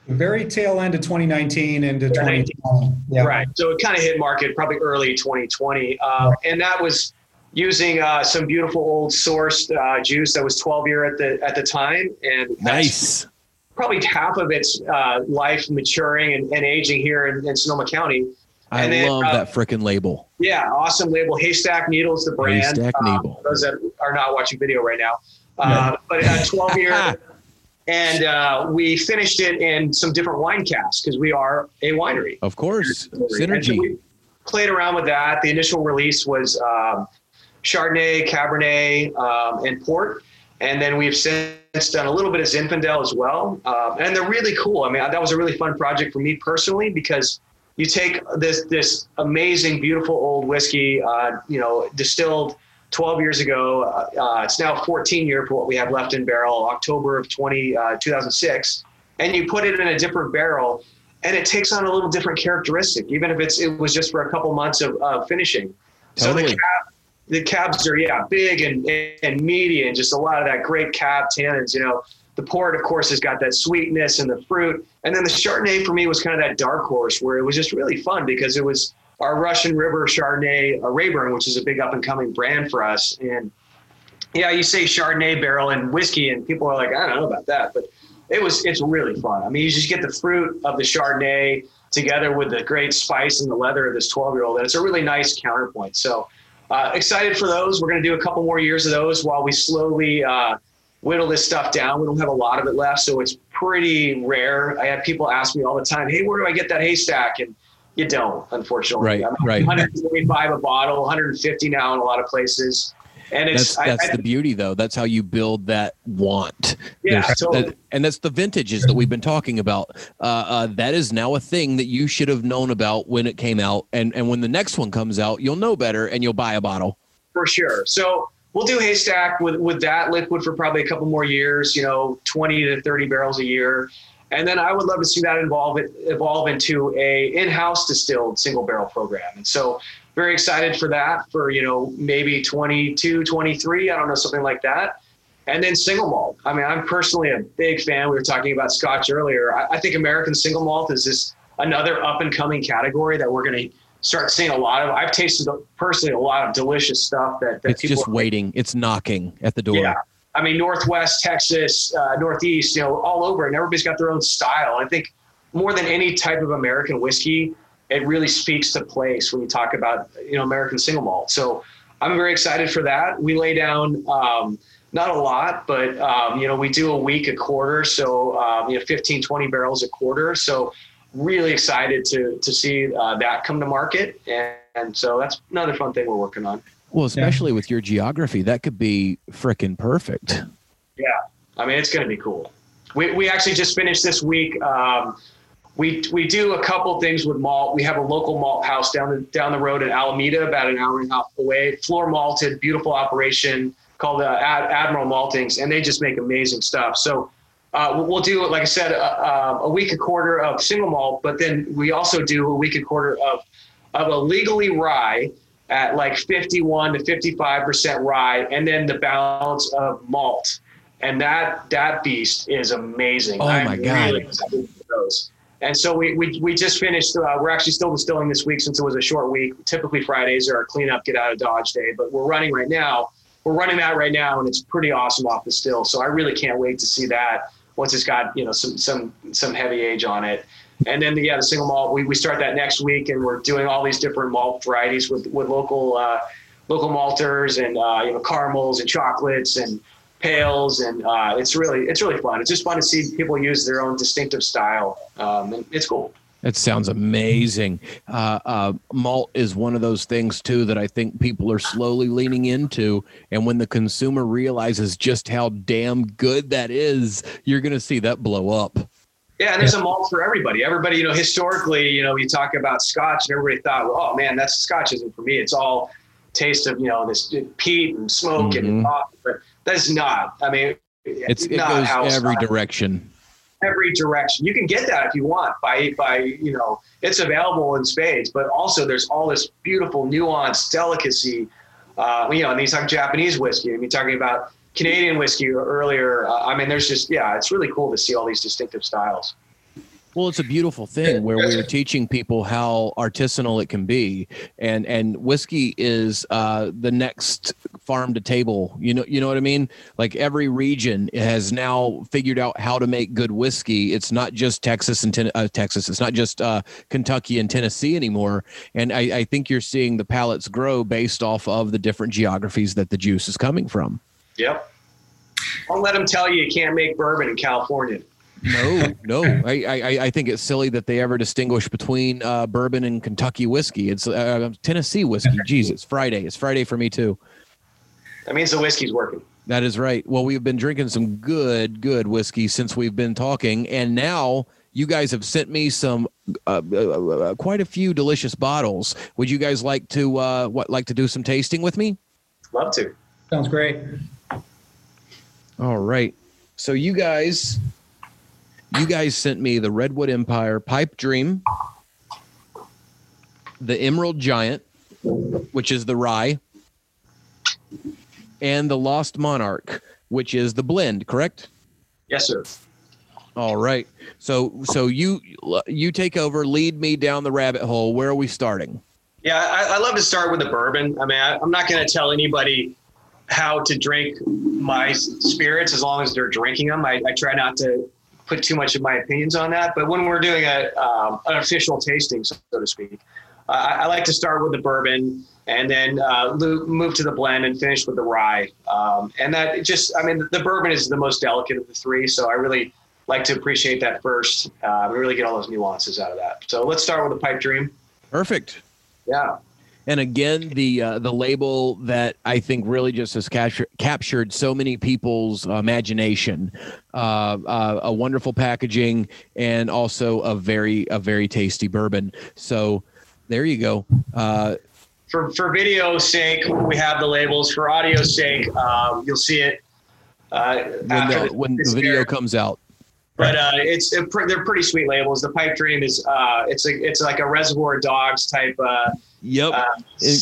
very tail end of 2019 into 2020. Yeah. Right. So it kind of hit market probably early 2020, uh, and that was using uh, some beautiful old sourced uh, juice that was 12 year at the at the time, and nice probably half of its uh, life maturing and, and aging here in, in, Sonoma County. I and love uh, that freaking label. Yeah, awesome label. Haystack Needles, the brand. Haystack um, Needle. Those that are not watching video right now, uh, but uh, 12 year. and uh, we finished it in some different wine casks because we are a winery. Of course, synergy. So played around with that. The initial release was um, Chardonnay, Cabernet, um, and Port, and then we've since done a little bit of Zinfandel as well. Uh, and they're really cool. I mean, that was a really fun project for me personally because you take this this amazing, beautiful old whiskey, uh, you know, distilled 12 years ago. Uh, uh it's now 14 year for what we have left in barrel, October of 20, uh, 2006, and you put it in a different barrel, and it takes on a little different characteristic, even if it's it was just for a couple months of finishing. Totally. So the the cabs are yeah big and and meaty and just a lot of that great cab tannins. You know, the port of course has got that sweetness and the fruit, and then the Chardonnay for me was kind of that dark horse where it was just really fun because it was our Russian River Chardonnay uh, Raeburn, which is a big up and coming brand for us. And yeah, you say Chardonnay barrel and whiskey, and people are like, I don't know about that, but it was it's really fun. I mean, you just get the fruit of the Chardonnay together with the great spice and the leather of this 12 year old, and it's a really nice counterpoint. So uh, excited for those. We're going to do a couple more years of those while we slowly uh, whittle this stuff down. We don't have a lot of it left, so it's pretty rare. I have people ask me all the time, "Hey, where do I get that haystack?" And you don't, unfortunately. Right, I right. 125 a bottle, 150 now in a lot of places. And it's that's, that's I, the beauty, though. That's how you build that want. Yeah, totally. that, and that's the vintages that we've been talking about. Uh, uh, that is now a thing that you should have known about when it came out, and and when the next one comes out, you'll know better, and you'll buy a bottle for sure. So we'll do haystack with with that liquid for probably a couple more years. You know, 20 to 30 barrels a year. And then I would love to see that evolve evolve into a in-house distilled single barrel program. And so very excited for that for, you know, maybe 22, 23, I don't know, something like that. And then single malt. I mean, I'm personally a big fan. We were talking about Scotch earlier. I, I think American single malt is just another up and coming category that we're going to start seeing a lot of. I've tasted personally a lot of delicious stuff that, that it's just waiting. It's knocking at the door. Yeah. I mean, Northwest Texas, uh, Northeast, you know, all over, and everybody's got their own style. I think more than any type of American whiskey, it really speaks to place when you talk about you know American single malt. So I'm very excited for that. We lay down um, not a lot, but um, you know we do a week a quarter, so um, you know 15, 20 barrels a quarter. So really excited to to see uh, that come to market, and, and, so that's another fun thing we're working on. Well, especially yeah. with your geography, that could be freaking perfect. Yeah, I mean it's going to be cool. We we actually just finished this week. Um, we we do a couple things with malt. We have a local malt house down the down the road in Alameda, about an hour and a half away. Floor malted, beautiful operation called uh, Ad- Admiral Maltings, and they just make amazing stuff. So uh, we'll do, like I said, uh, a week a quarter of single malt, but then we also do a week a quarter of of a legally rye at like 51 to 55 percent rye, and then the balance of malt. And that that beast is amazing. Oh my I'm god! Really and so we, we, we just finished, uh, we're actually still distilling this week since it was a short week. Typically Fridays are our cleanup, get out of Dodge day, but we're running right now. We're running that right now and it's pretty awesome off the still. So I really can't wait to see that once it's got, you know, some, some, some heavy age on it. And then the, yeah, the single malt, we, we start that next week and we're doing all these different malt varieties with, with local, uh, local malters and, uh, you know, caramels and chocolates and, pales, and uh, it's really it's really fun. It's just fun to see people use their own distinctive style, um, and it's cool. That sounds amazing. Uh, uh, malt is one of those things too that I think people are slowly leaning into, and when the consumer realizes just how damn good that is, you're going to see that blow up. Yeah, and there's a malt for everybody. Everybody, you know, historically, you know, you talk about Scotch, and everybody thought, well, oh man, that's Scotch isn't for me. It's all taste of you know this peat and smoke mm-hmm. and coffee, but that's not. I mean, it's, it goes every direction every direction. You can get that if you want by by you know it's available in spades, but also there's all this beautiful nuance, delicacy. Uh, you know, and these talk Japanese whiskey. I mean, talking about Canadian whiskey earlier. Uh, I mean, there's just yeah, it's really cool to see all these distinctive styles. Well, it's a beautiful thing where we're teaching people how artisanal it can be, and and whiskey is uh, the next farm to table. You know, you know what I mean. Like every region has now figured out how to make good whiskey. It's not just Texas and ten- uh, Texas. It's not just uh, Kentucky and Tennessee anymore. And I, I think you're seeing the palates grow based off of the different geographies that the juice is coming from. Yep. Don't let them tell you you can't make bourbon in California. No, no. I, I, I think it's silly that they ever distinguish between uh, bourbon and Kentucky whiskey. It's uh, Tennessee whiskey. Jesus, Friday. It's Friday for me too. That means the whiskey's working. That is right. Well, we've been drinking some good, good whiskey since we've been talking, and now you guys have sent me some uh, uh, uh quite a few delicious bottles. Would you guys like to uh, what like to do some tasting with me? Love to. Sounds great. All right. So you guys you guys sent me the Redwood Empire Pipe Dream, the Emerald Giant, which is the rye, and the Lost Monarch, which is the blend, correct? Yes, sir. All right. So so you you take over, lead me down the rabbit hole. Where are we starting? Yeah, I, I love to start with the bourbon. I mean, I, I'm not going to tell anybody how to drink my spirits as long as they're drinking them. I, I try not to put too much of my opinions on that. But when we're doing a um, an official tasting, so to speak, uh, I, like to start with the bourbon and then uh, move to the blend and finish with the rye. Um, and that just, I mean, the bourbon is the most delicate of the three, so I really like to appreciate that first. Uh, we really get all those nuances out of that. So let's start with the pipe dream. Perfect. Yeah. And again, the uh, the label that I think really just has captured captured so many people's imagination. Uh, uh, a wonderful packaging and also a very a very tasty bourbon. So there you go. Uh, for for video sake, we have the labels. For audio sake, um, you'll see it uh, when, the, when the video comes out but uh, it's it, they're pretty sweet labels. The pipe dream is uh, it's a it's like a Reservoir Dogs type. Uh, yep, uh,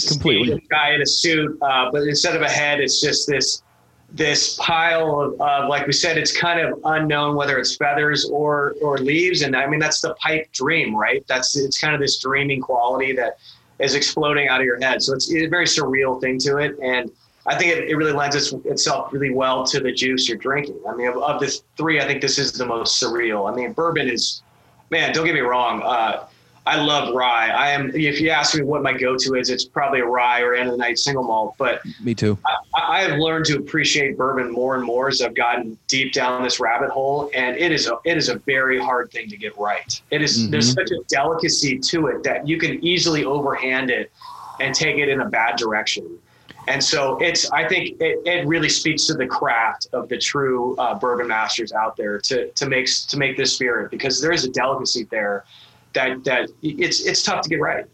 completely. Guy in a suit, uh, but instead of a head, it's just this this pile of, of, like we said, it's kind of unknown whether it's feathers or or leaves. And I mean that's the pipe dream, right? That's it's kind of this dreaming quality that is exploding out of your head. So it's, it's a very surreal thing to it, and I think it, it really lends its, itself really well to the juice you're drinking. I mean, of, of the three, I think this is the most surreal. I mean, bourbon is, man, don't get me wrong. Uh, I love rye. I am. If you ask me what my go-to is, it's probably a rye or end of the night single malt. But me too. I, I, have learned to appreciate bourbon more and more as I've gotten deep down this rabbit hole, and it is a it is a very hard thing to get right. It is, mm-hmm. there's such a delicacy to it that you can easily overhand it and take it in a bad direction. And so it's, I think it, it really speaks to the craft of the true uh, bourbon masters out there to, to make, to make this spirit, because there is a delicacy there that, that it's, it's tough to get right.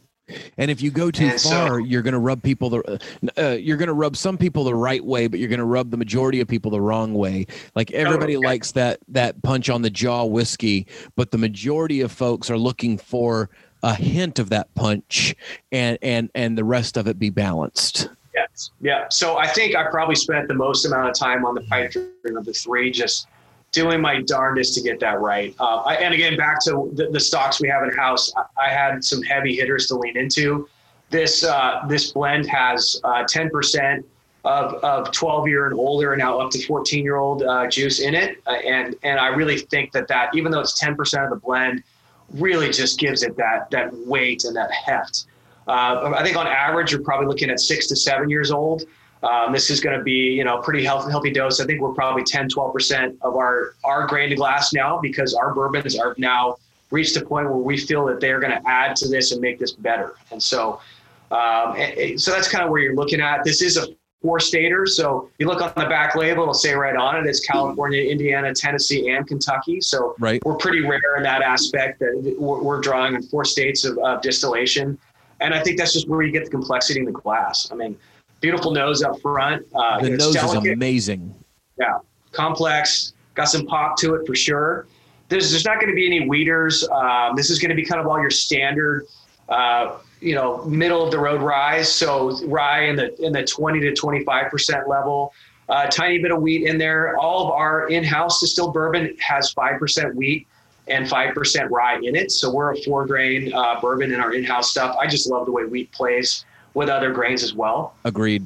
And if you go too and far, so, you're going to rub people the uh, you're going to rub some people the right way, but you're going to rub the majority of people the wrong way. Like everybody okay. likes that that punch on the jaw whiskey, but the majority of folks are looking for a hint of that punch, and and and the rest of it be balanced. Yes. Yeah. So I think I probably spent the most amount of time on the pipe dream of the three, just doing my darndest to get that right. Uh, I, and again, back to the, the, stocks we have in house, I, I, had some heavy hitters to lean into. This uh, this blend has uh, 10% of, of 12 year and older, and now up to 14 year old uh, juice in it. Uh, and and I really think that that even though it's 10% of the blend, really just gives it that that weight and that heft. Uh, I think on average, you're probably looking at six to seven years old. Um, this is going to be, you know, pretty healthy, healthy dose. I think we're probably 10, 12% of our, our grain to glass now because our bourbons are now reached a point where we feel that they're going to add to this and make this better. And so, um, and, so that's kind of where you're looking at. This is a four stater. So you look on the back label, it'll say right on it, it's California, Indiana, Tennessee, and Kentucky. So right. we're pretty rare in that aspect that we're, drawing in four states of, of distillation. And I think that's just where you get the complexity in the glass. I mean, beautiful nose up front. Uh, the nose delicate. is amazing. Yeah, complex, got some pop to it for sure. There's, there's not going to be any wheaters. Um, this is going to be kind of all your standard, uh, you know, middle of the road rye. So rye in the in the 20 to 25 percent level. A uh, tiny bit of wheat in there. All of our in-house distilled bourbon has five percent wheat and 5% rye in it. So we're a four grain uh, bourbon in our in house stuff. I just love the way wheat plays with other grains as well. Agreed.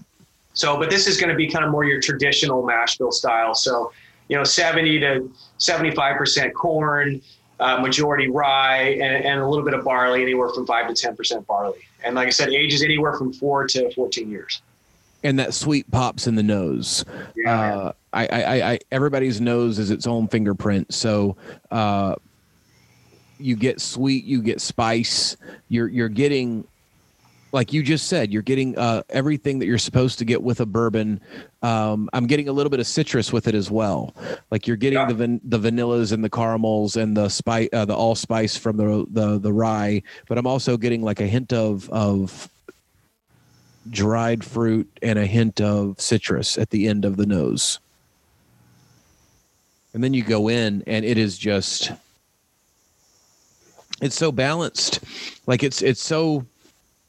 So, but this is going to be kind of more your traditional mash bill style. So, you know, 70 to 75% corn, uh, majority rye, and, and, a little bit of barley, anywhere from 5 to 10% barley. And like I said, ages anywhere from 4 to 14 years. And that sweet pops in the nose. Yeah, uh, I, I, I, everybody's nose is its own fingerprint. So, uh, you get sweet, you get spice. You're you're getting like you just said, you're getting uh, everything that you're supposed to get with a bourbon. Um, I'm getting a little bit of citrus with it as well. Like you're getting yeah. the van- the vanillas and the caramels and the spice, uh, the allspice from the, the the rye. But I'm also getting like a hint of of dried fruit and a hint of citrus at the end of the nose. And then you go in, and it is just it's so balanced. Like it's it's so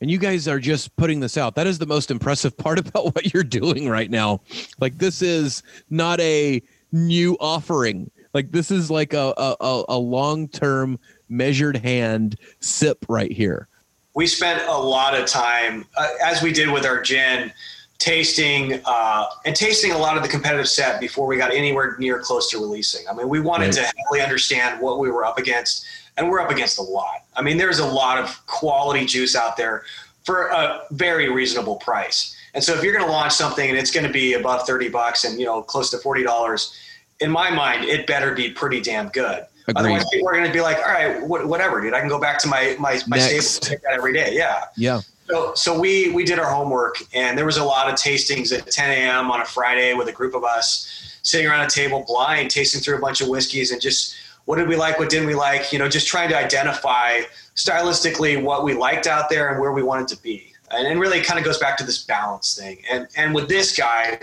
and you guys are just putting this out. That is the most impressive part about what you're doing right now. Like this is not a new offering. Like this is like a a, a long-term measured hand sip right here. We spent a lot of time uh, as we did with our gin tasting uh, and tasting a lot of the competitive set before we got anywhere near close to releasing. I mean we wanted right. to heavily understand what we were up against and we're up against a lot. I mean, there's a lot of quality juice out there for a very reasonable price. And so if you're going to launch something and it's going to be above 30 bucks and, you know, close to $40, in my mind, it better be pretty damn good. Agreed. Otherwise, people are going to be like, all right, whatever, dude. I can go back to my my, my stable take that every day. Yeah. Yeah. So, so we we did our homework, and there was a lot of tastings at 10 a.m. on a Friday with a group of us sitting around a table, blind, tasting through a bunch of whiskeys, and just what did we like, what didn't we like, you know, just trying to identify stylistically what we liked out there and where we wanted to be. And it really kind of goes back to this balance thing. And and with this guy,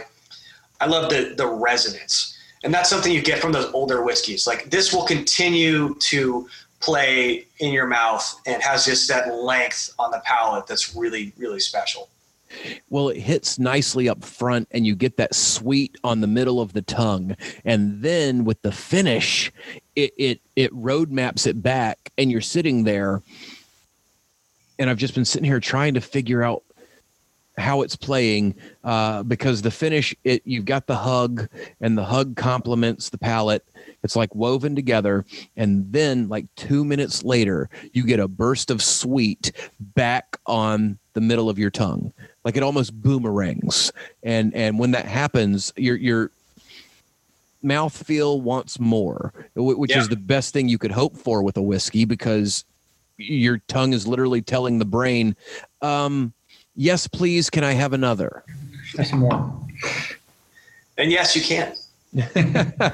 I love the the resonance. And that's something you get from those older whiskeys. Like this will continue to play in your mouth and has just that length on the palate that's really, really special. Well, it hits nicely up front, and you get that sweet on the middle of the tongue, and then with the finish, it it it road maps it back, and you're sitting there. And I've just been sitting here trying to figure out how it's playing uh, because the finish, it you've got the hug, and the hug complements the palate. It's like woven together, and then like two minutes later, you get a burst of sweet back on the middle of your tongue like it almost boomerangs. And and when that happens your your mouth feel wants more which yeah. is the best thing you could hope for with a whiskey because your tongue is literally telling the brain um, yes please can i have another? That's more. And yes you can.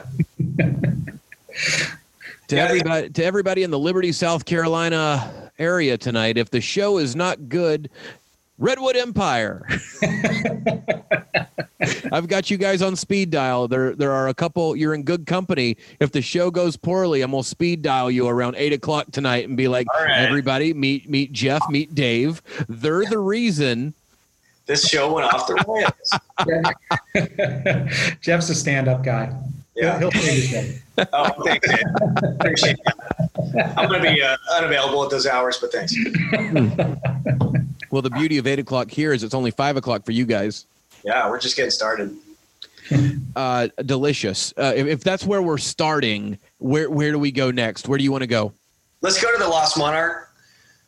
To everybody to everybody in the liberty south carolina area tonight if the show is not good Redwood Empire. I've got you guys on speed dial. There, there are a couple. You're in good company. If the show goes poorly, I'm gonna speed dial you around eight o'clock tonight and be like, right. "Everybody, meet, meet Jeff, meet Dave. They're the reason." This show went off the rails. Jeff's a stand-up guy. Yeah, he'll, he'll oh, thanks, man. Appreciate it. I'm going to be uh, unavailable at those hours, but thanks. Well, the beauty of eight o'clock here is it's only five o'clock for you guys. Yeah, we're just getting started. uh, delicious. Uh, if, if, that's where we're starting, where where do we go next? Where do you want to go? Let's go to the Lost Monarch.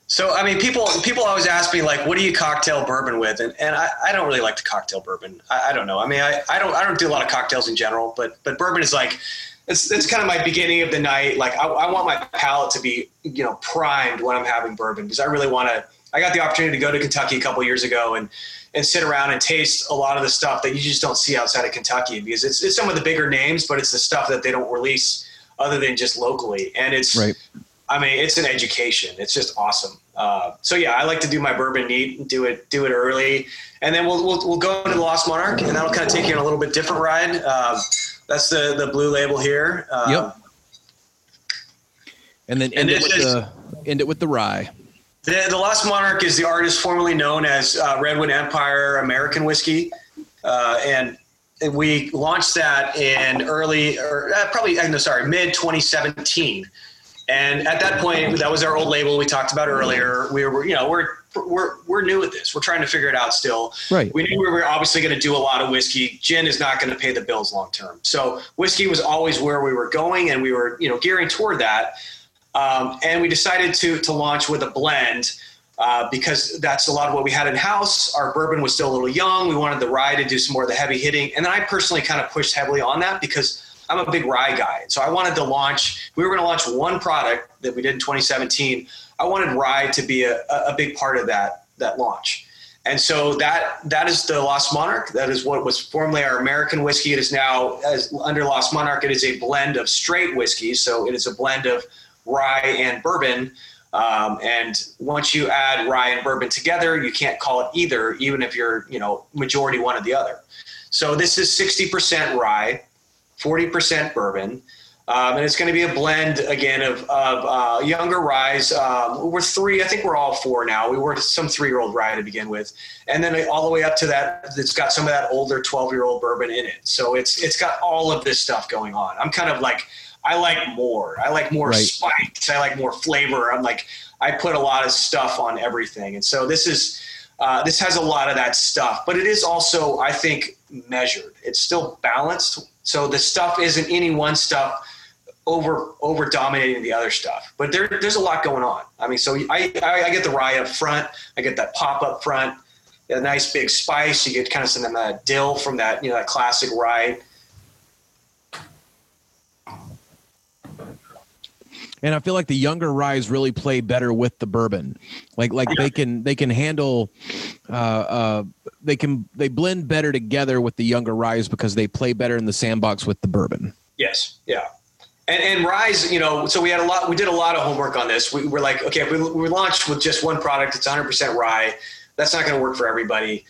So, I mean, people people always ask me like, "What do you cocktail bourbon with?" And and I, I don't really like to cocktail bourbon. I, I don't know. I mean, I, I don't I don't do a lot of cocktails in general, but but bourbon is like it's it's kind of my beginning of the night. Like I, I want my palate to be you know primed when I'm having bourbon because I really want to. I got the opportunity to go to Kentucky a couple years ago and and sit around and taste a lot of the stuff that you just don't see outside of Kentucky because it's it's some of the bigger names, but it's the stuff that they don't release other than just locally, and it's. Right. I mean, it's an education. It's just awesome. Uh, so yeah, I like to do my bourbon neat, do it, do it early, and then we'll we'll, we'll go into the Lost Monarch, and that'll kind of take you on a little bit different ride. Uh, that's the the blue label here. Uh, Yep. And then end And it with the end it with the rye. The, the Lost Monarch is the artist formerly known as uh, Redwood Empire American Whiskey, uh, and we launched that in early, or uh, probably no, sorry, mid 2017. And at that point, that was our old label we talked about earlier. We were, you know, we're we're we're new at this. We're trying to figure it out still. Right. We knew we were obviously going to do a lot of whiskey. Gin is not going to pay the bills long term. So whiskey was always where we were going, and we were, you know, gearing toward that. Um, and we decided to to launch with a blend uh, because that's a lot of what we had in house. Our bourbon was still a little young. We wanted the rye to do some more of the heavy hitting, and then I personally kind of pushed heavily on that because I'm a big rye guy. So I wanted to launch. We were going to launch one product that we did in 2017. I wanted rye to be a, a big part of that that launch. And so that that is the Lost Monarch. That is what was formerly our American whiskey. It is now as under Lost Monarch. It is a blend of straight whiskey. So it is a blend of rye and bourbon. Um, and once you add rye and bourbon together, you can't call it either, even if you're you know majority one or the other. So this is 60% rye, 40% bourbon. Um, and it's going to be a blend again of, of uh, younger ryes. Um, we're three, I think we're all four now. We were some three year old rye to begin with, and then all the way up to that, it's got some of that older twelve year old bourbon in it. So it's it's got all of this stuff going on. I'm kind of like I like more. I like more Right. spice. I like more flavor. I'm like I put a lot of stuff on everything, and so this is uh, this has a lot of that stuff, but it is also I think measured. It's still balanced. So the stuff isn't any one stuff over over dominating the other stuff. But there, there's a lot going on. I mean, so I, I, I get the rye up front. I get that pop up front. A nice big spice. You get kind of some of that dill from that you know that classic rye. And I feel like the younger ryes really play better with the bourbon. Like like they can they can handle uh uh they can they blend better together with the younger ryes because they play better in the sandbox with the bourbon. Yes. Yeah. And, and Rise, you know, so we had a lot, we did a lot of homework on this. We were like, okay, if we, we launched with just one product, it's 100% rye. That's not going to work for everybody.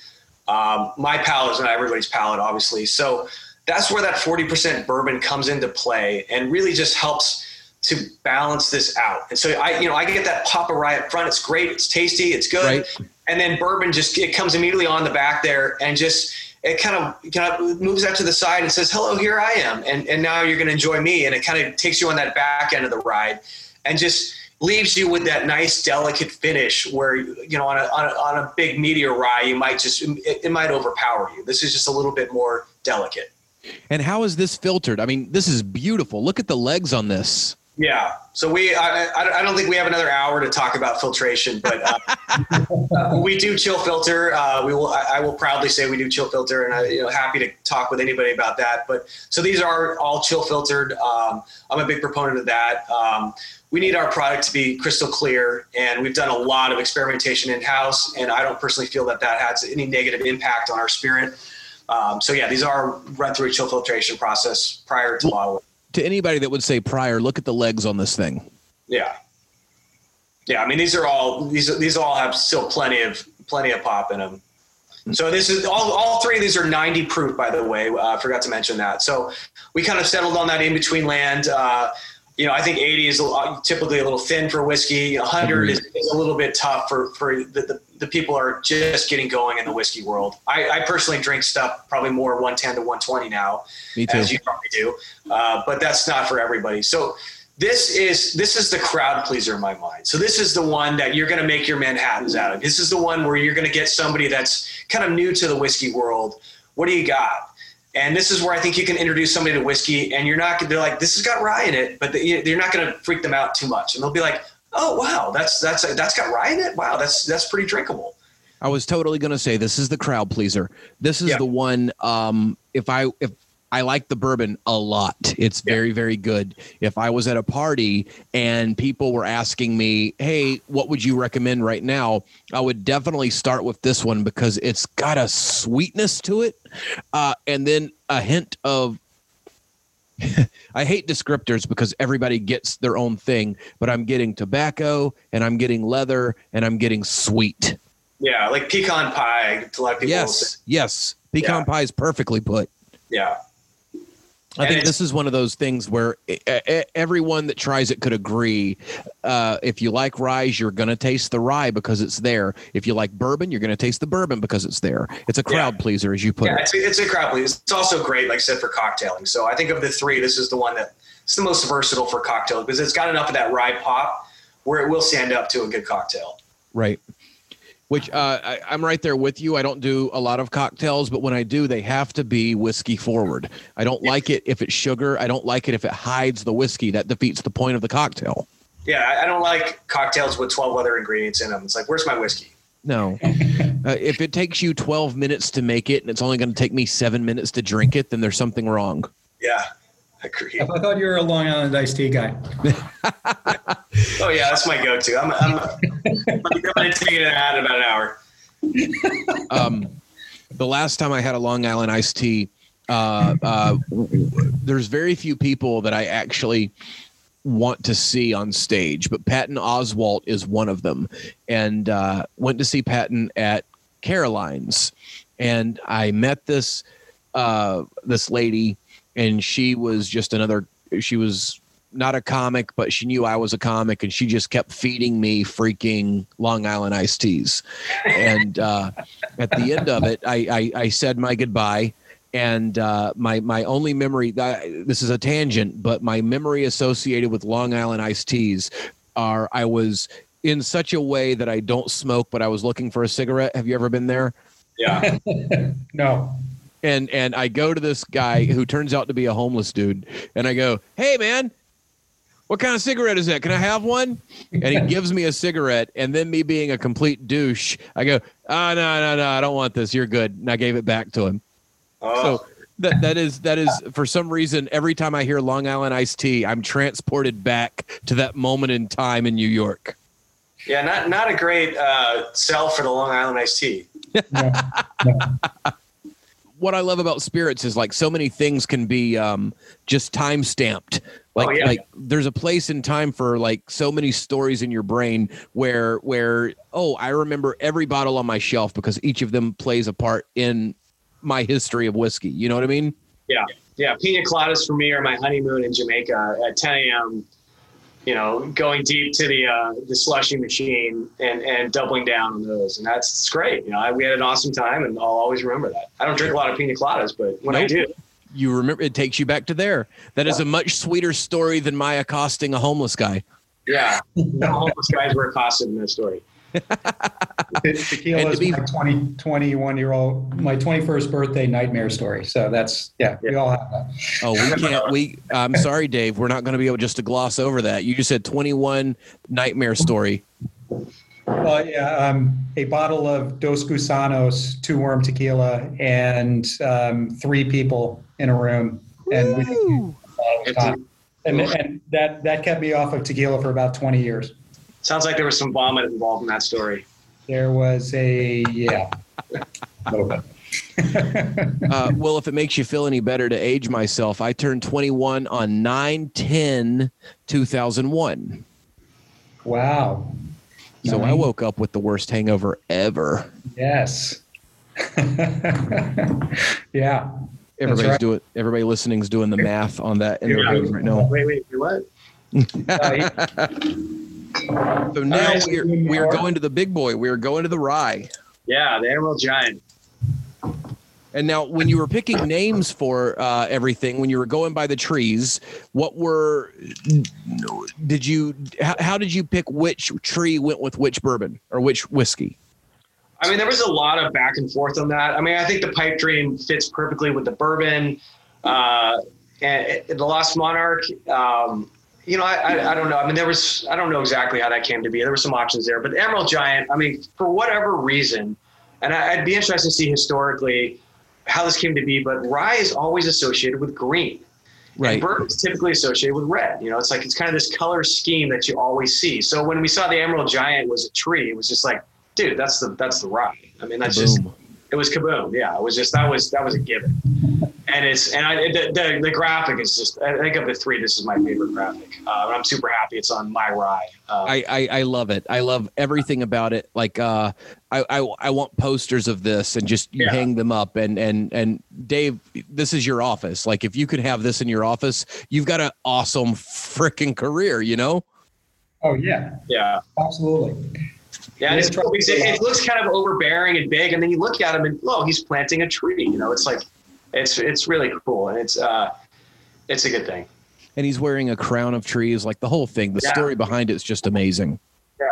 Um, my palate is not everybody's palate, obviously. So that's where that 40% bourbon comes into play and really just helps to balance this out. And so I, you know, I get that pop of rye up front. It's great. It's tasty. It's good. Right. And then bourbon just, it comes immediately on the back there and just, it kind of kind of moves out to the side and says, "Hello, here I am," and and now you're going to enjoy me, and it kind of takes you on that back end of the ride, and just leaves you with that nice, delicate finish where you know on a on a, on a big meteor rye, you might just it, it might overpower you. This is just a little bit more delicate. And how is this filtered? I mean, this is beautiful. Look at the legs on this. Yeah. So we, I, I I don't think we have another hour to talk about filtration, but uh, we do chill filter. Uh, we will, I, will proudly say we do chill filter, and I, you know, happy to talk with anybody about that. But so these are all chill filtered. Um, I'm a big proponent of that. Um, we need our product to be crystal clear, and we've done a lot of experimentation in house, and I don't personally feel that that has any negative impact on our spirit. Um, so yeah, these are run through a chill filtration process prior to bottle. To anybody that would say prior, look at the legs on this thing. Yeah. Yeah, I mean these are all these these all have still plenty of plenty of pop in them. So this is all all three of these are 90 proof by the way. Uh, I forgot to mention that. So we kind of settled on that in between land. Uh, you know, I think 80 is typically a little thin for whiskey. 100 is, is a little bit tough for for the, the, the people are just getting going in the whiskey world. I, I personally drink stuff probably more 110 to 120 now Me too. as you probably do. Uh, but that's not for everybody. So this is this is the crowd pleaser in my mind. So this is the one that you're going to make your Manhattan's out of. This is the one where you're going to get somebody that's kind of new to the whiskey world. What do you got? And this is where I think you can introduce somebody to whiskey, and you're not. They're like, this has got rye in it, but they- you're not going to freak them out too much, and they'll be like, oh wow, that's that's that's got rye in it. Wow, that's that's pretty drinkable. I was totally going to say this is the crowd pleaser. This is Yeah. the one. Um, if I if I like the bourbon a lot. It's very, very good. If I was at a party and people were asking me, hey, what would you recommend right now? I would definitely start with this one because it's got a sweetness to it uh, and then a hint of. I hate descriptors because everybody gets their own thing, but I'm getting tobacco and I'm getting leather and I'm getting sweet. Yeah, like pecan pie to a lot of people. Yes, yes. Pecan Yeah. pie is perfectly put. Yeah. I think this is one of those things where everyone that tries it could agree. Uh, if you like rye, you're going to taste the rye because it's there. If you like bourbon, you're going to taste the bourbon because it's there. It's a crowd pleaser, as you put Yeah, it. it's, it's a crowd pleaser. It's also great, like I said, for cocktailing. So I think of the three, this is the one that it's the most versatile for cocktail because it's got enough of that rye pop where it will stand up to a good cocktail. Right. Which uh, I, I'm right there with you. I don't do a lot of cocktails, but when I do, they have to be whiskey forward. I don't like it if it's sugar. I don't like it if it hides the whiskey. That defeats the point of the cocktail. Yeah, I, I don't like cocktails with 12 other ingredients in them. It's like, where's my whiskey? No. uh, if it takes you 12 minutes to make it and it's only going to take me seven minutes to drink it, then there's something wrong. Yeah, agree. I thought you were a Long Island iced tea guy. Oh yeah, that's my go-to. I'm, I'm, I'm going to take it out in about an hour. Um, the last time I had a Long Island iced tea, uh, uh, w- w- there's very few people that I actually want to see on stage, but Patton Oswalt is one of them. And uh, went to see Patton at Caroline's, and I met this uh, this lady, and she was just another. She was not a comic, but she knew I was a comic, and she just kept feeding me freaking Long Island iced teas. And uh, at the end of it, I, I, I said my goodbye. And uh, my my only memory this is a tangent, but my memory associated with Long Island iced teas are I was in such a way that I don't smoke, but I was looking for a cigarette. Have you ever been there? Yeah. No. And and I go to this guy who turns out to be a homeless dude, and I go, "Hey, man, what kind of cigarette is that? Can I have one?" And he gives me a cigarette, and then me being a complete douche, I go, "Ah, no, no, no, I don't want this. You're good." And I gave it back to him. Oh, So that that is that is for some reason every time I hear Long Island iced tea, I'm transported back to that moment in time in New York. yeah, not not a great uh, sell for the Long Island iced tea. no. no. What I love about spirits is like so many things can be um, just time stamped. Like Oh, yeah. like there's a place in time for like so many stories in your brain where where oh I remember every bottle on my shelf because each of them plays a part in my history of whiskey. You know what I mean? Yeah, yeah. pina coladas for me are my honeymoon in Jamaica at 10 a.m. You know, going deep to the uh, the slushy machine and and doubling down on those, and that's it's great. You know, I, we had an awesome time, and I'll always remember that. I don't drink a lot of pina coladas, but when I do, You remember it takes you back to there. That is Yeah. a much sweeter story than my accosting a homeless guy. yeah, no homeless guys were accosted in that story. Te- Tequila And is be- my 20, 21 year old, my 21st birthday nightmare story. So that's, yeah, we all have that. Oh, we can't. We. I'm sorry, Dave. We're not going to be able just to gloss over that. You just said 21 nightmare story. Well, yeah, um, a bottle of Dos Gusanos, two worm tequila, and um, three people in a room. And we Woo! It's a- and, and that, that kept me off of tequila for about 20 years. Sounds like there was some vomit involved in that story. There was a, yeah, a little bit. Uh, well, if it makes you feel any better to age myself, I turned 21 on 9 10 2001. wow. So I woke up with the worst hangover ever. Yes. yeah. Everybody's right. doing. Everybody listening's doing the math on that in their Yeah. head right now. Wait, wait, wait, what? So now right, we're doing we're going to the big boy. We're going to the rye. Yeah, the Emerald Giant. And now, when you were picking names for uh, everything, when you were going by the trees, what were did you? How, how did you pick which tree went with which bourbon or which whiskey? I mean, there was a lot of back and forth on that. I mean, I think the pipe dream fits perfectly with the bourbon. Uh, and the Lost Monarch, um, you know, I, I, I don't know. I mean, there was, I don't know exactly how that came to be. There were some options there, but the Emerald Giant, I mean, for whatever reason, and I, I'd be interested to see historically how this came to be, but rye is always associated with green. Right. And bourbon is typically associated with red. You know, it's like it's kind of this color scheme that you always see. So when we saw the Emerald Giant was a tree, it was just like, dude, that's the that's the rye. I mean, that's just it was kaboom. Yeah, it was just that was that was a given. And it's and I the, the, the graphic is just I think of the three, this is my favorite graphic. Uh, I'm super happy it's on my rye. Uh, I, I I love it. I love everything about it. Like uh, I I, I want posters of this and just you Yeah. hang them up. And and and Dave, this is your office. Like if you could have this in your office, you've got an awesome freaking career. You know. Oh yeah, yeah. absolutely. Yeah, and Yeah, it's, it's, it looks kind of overbearing and big, and then you look at him and oh, he's planting a tree. You know, it's like it's it's really cool, and it's uh, it's a good thing. And he's wearing a crown of trees. Like the whole thing. The Yeah. story behind it is just amazing. Yeah,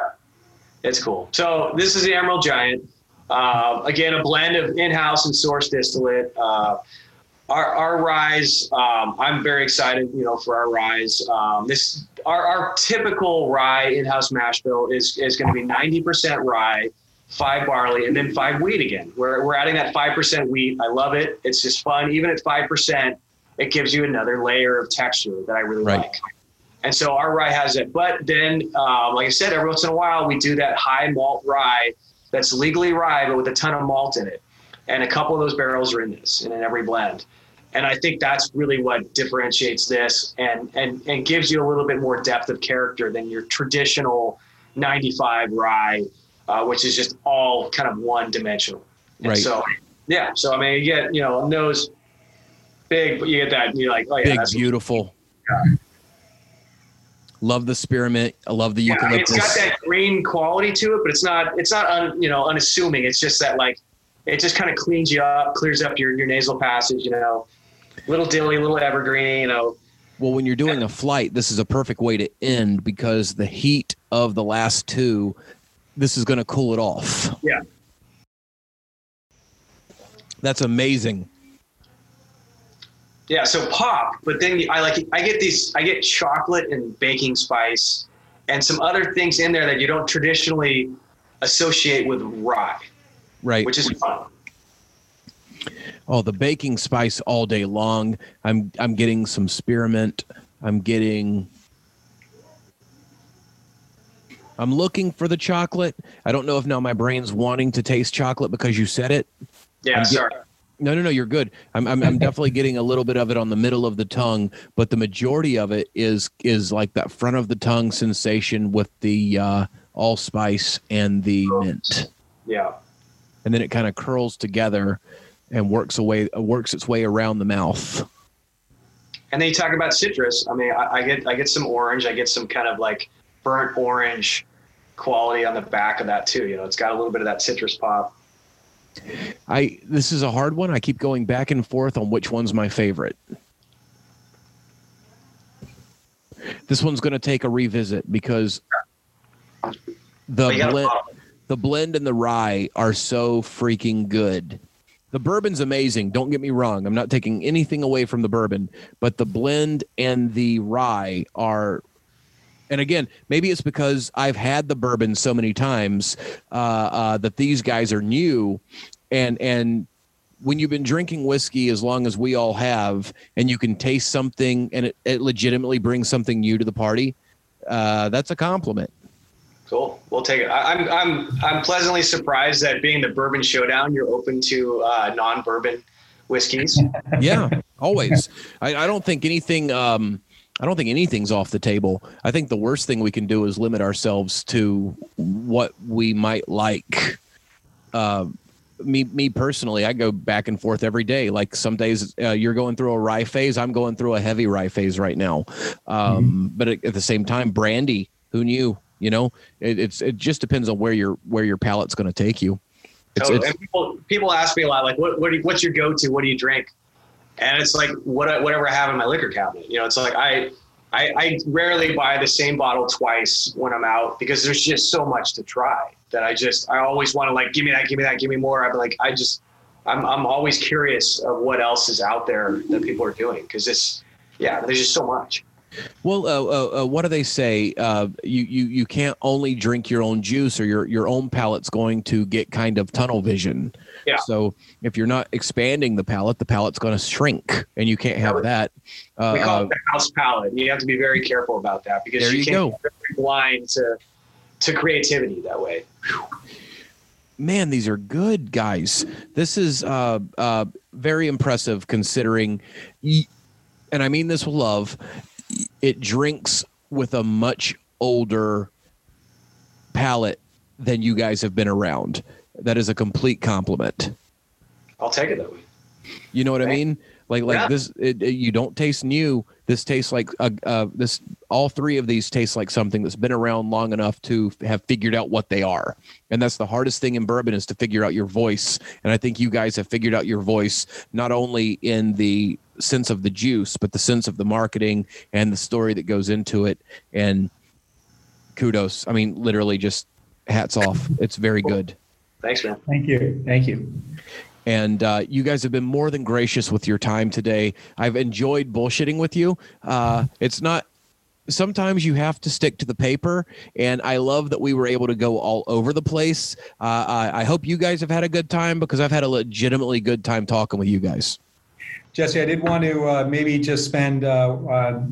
it's cool. So this is the Emerald Giant. Uh, again, a blend of in-house and source distillate. Uh, our our rise, um, I'm very excited. You know, for our rise. Um, this our, our typical rye in-house mash bill is is going to be 90% rye, five barley, and then five wheat again. We're we're adding that five percent wheat. I love it. It's just fun. Even at five percent, it gives you another layer of texture that I really Right. like. And so our rye has it. But then, um, like I said, every once in a while we do that high malt rye that's legally rye, but with a ton of malt in it. And a couple of those barrels are in this and in every blend. And I think that's really what differentiates this and, and, and gives you a little bit more depth of character than your traditional 95 rye, uh, which is just all kind of one dimensional. And Right. So, yeah. So, I mean, you get, you know, nose big, but you get that, you're like, oh, yeah, Big, beautiful. Love the spearmint. I love the Yeah, I mean, it's eucalyptus. got that green quality to it, but it's not it's not un, you know unassuming. It's just that like it just kind of cleans you up, clears up your, your nasal passage. You know, little dilly, little evergreen. You know, Well, when you're doing a flight, this is a perfect way to end because the heat of the last two, this is going to cool it off. Yeah. That's amazing. yeah. So pop, but then I like I get these I get chocolate and baking spice and some other things in there that you don't traditionally associate with rye, Right. which is fun. oh, the baking spice all day long. I'm I'm getting some spearmint. I'm getting I'm looking for the chocolate. I don't know if now my brain's wanting to taste chocolate because you said it. Yeah. I'm get- No, no, no, you're good. I'm, I'm, I'm definitely getting a little bit of it on the middle of the tongue, but the majority of it is is like that front of the tongue sensation with the uh, allspice and the mint, Yeah. and then it kind of curls together and works away uh, works its way around the mouth. And then you talk about citrus. I mean, I, I get I get some orange. I get some kind of like burnt orange quality on the back of that too. You know, it's got a little bit of that citrus pop. I this is a hard one. I keep going back and forth on which one's my favorite. This one's going to take a revisit because the But you gotta blend, the blend and the rye are so freaking good. The bourbon's amazing. Don't get me wrong. I'm not taking anything away from the bourbon, but the blend and the rye are. And again, maybe it's because I've had the bourbon so many times uh, uh, that these guys are new, and and when you've been drinking whiskey as long as we all have, and you can taste something, and it, it legitimately brings something new to the party, uh, that's a compliment. Cool. We'll take it. I, I'm I'm I'm pleasantly surprised that being the bourbon showdown, you're open to uh, non-bourbon whiskeys. yeah always I, I don't think anything um i don't think anything's off the table. I think the worst thing we can do is limit ourselves to what we might like. Uh me me personally i go back and forth every day. Like some days uh, you're going through a rye phase. I'm going through a heavy rye phase right now. Um but at, at the same time brandy who knew you know it, it's it just depends on where your where your palate's going to take you. It's, So, it's and people people ask me a lot, like, what what you, what's your go-to? What do you drink? And it's like what whatever I have in my liquor cabinet. You know, it's like I. I, I rarely buy the same bottle twice when I'm out because there's just so much to try that I just I always want to like give me that give me that give me more. I'm like I just I'm I'm always curious of what else is out there that people are doing because it's yeah there's just so much. Well, uh, uh, uh, what do they say? Uh, you you you can't only drink your own juice, or your your own palate's going to get kind of tunnel vision. Yeah. So if you're not expanding the palate, the palate's going to shrink, and you can't have that. we Uh, call uh, it the house palate. You have to be very careful about that because There you, you can't go. be blind to to creativity that way. man, these are good guys. This is uh, uh, very impressive considering, and I mean this with love. It drinks with a much older palate than you guys have been around. That is a complete compliment. I'll take it that way. You know what I mean? Like like Yeah. this, it, it- you don't taste new. This tastes like uh, uh, this. All three of these taste like something that's been around long enough to have figured out what they are. And that's the hardest thing in bourbon is to figure out your voice. And I think you guys have figured out your voice not only in the sense of the juice, but the sense of the marketing and the story that goes into it. And kudos. I mean, literally, just hats off. It's very good. Thanks, man. Thank you. Thank you. and uh, you guys have been more than gracious with your time today. I've enjoyed bullshitting with you. Uh, it's not. Sometimes you have to stick to the paper, and I love that we were able to go all over the place. Uh, I, I hope you guys have had a good time because I've had a legitimately good time talking with you guys. Jesse, I did want to uh, maybe just spend uh, uh,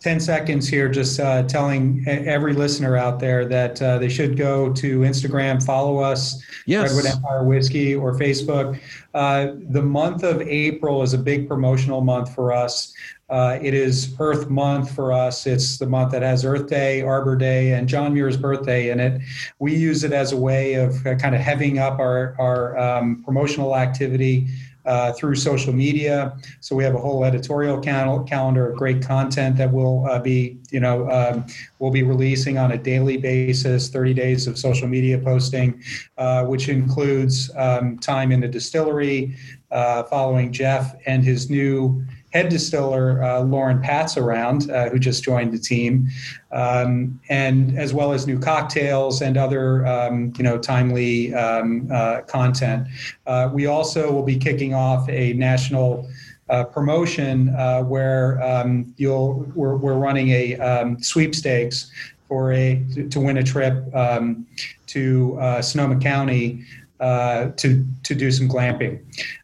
10 seconds here just uh, telling every listener out there that uh, they should go to Instagram, follow us, Yes. Redwood Empire Whiskey, or Facebook. Uh, the month of April is a big promotional month for us. Uh, it is Earth Month for us. It's the month that has Earth Day, Arbor Day, and John Muir's birthday in it. We use it as a way of uh, kind of heaving up our, our um, promotional activity uh, through social media. So we have a whole editorial cal- calendar of great content that we'll uh, be, you know, um, we'll be releasing on a daily basis, 30 days of social media posting, uh, which includes um, time in the distillery, uh, following Jeff and his new head distiller, uh, Lauren Patz, around, uh, who just joined the team, um, and as well as new cocktails and other, um, you know, timely um, uh, content. Uh, we also will be kicking off a national uh, promotion uh, where um, you'll we're, we're running a um, sweepstakes for a to, to win a trip um, to uh, Sonoma County uh, to to do some glamping.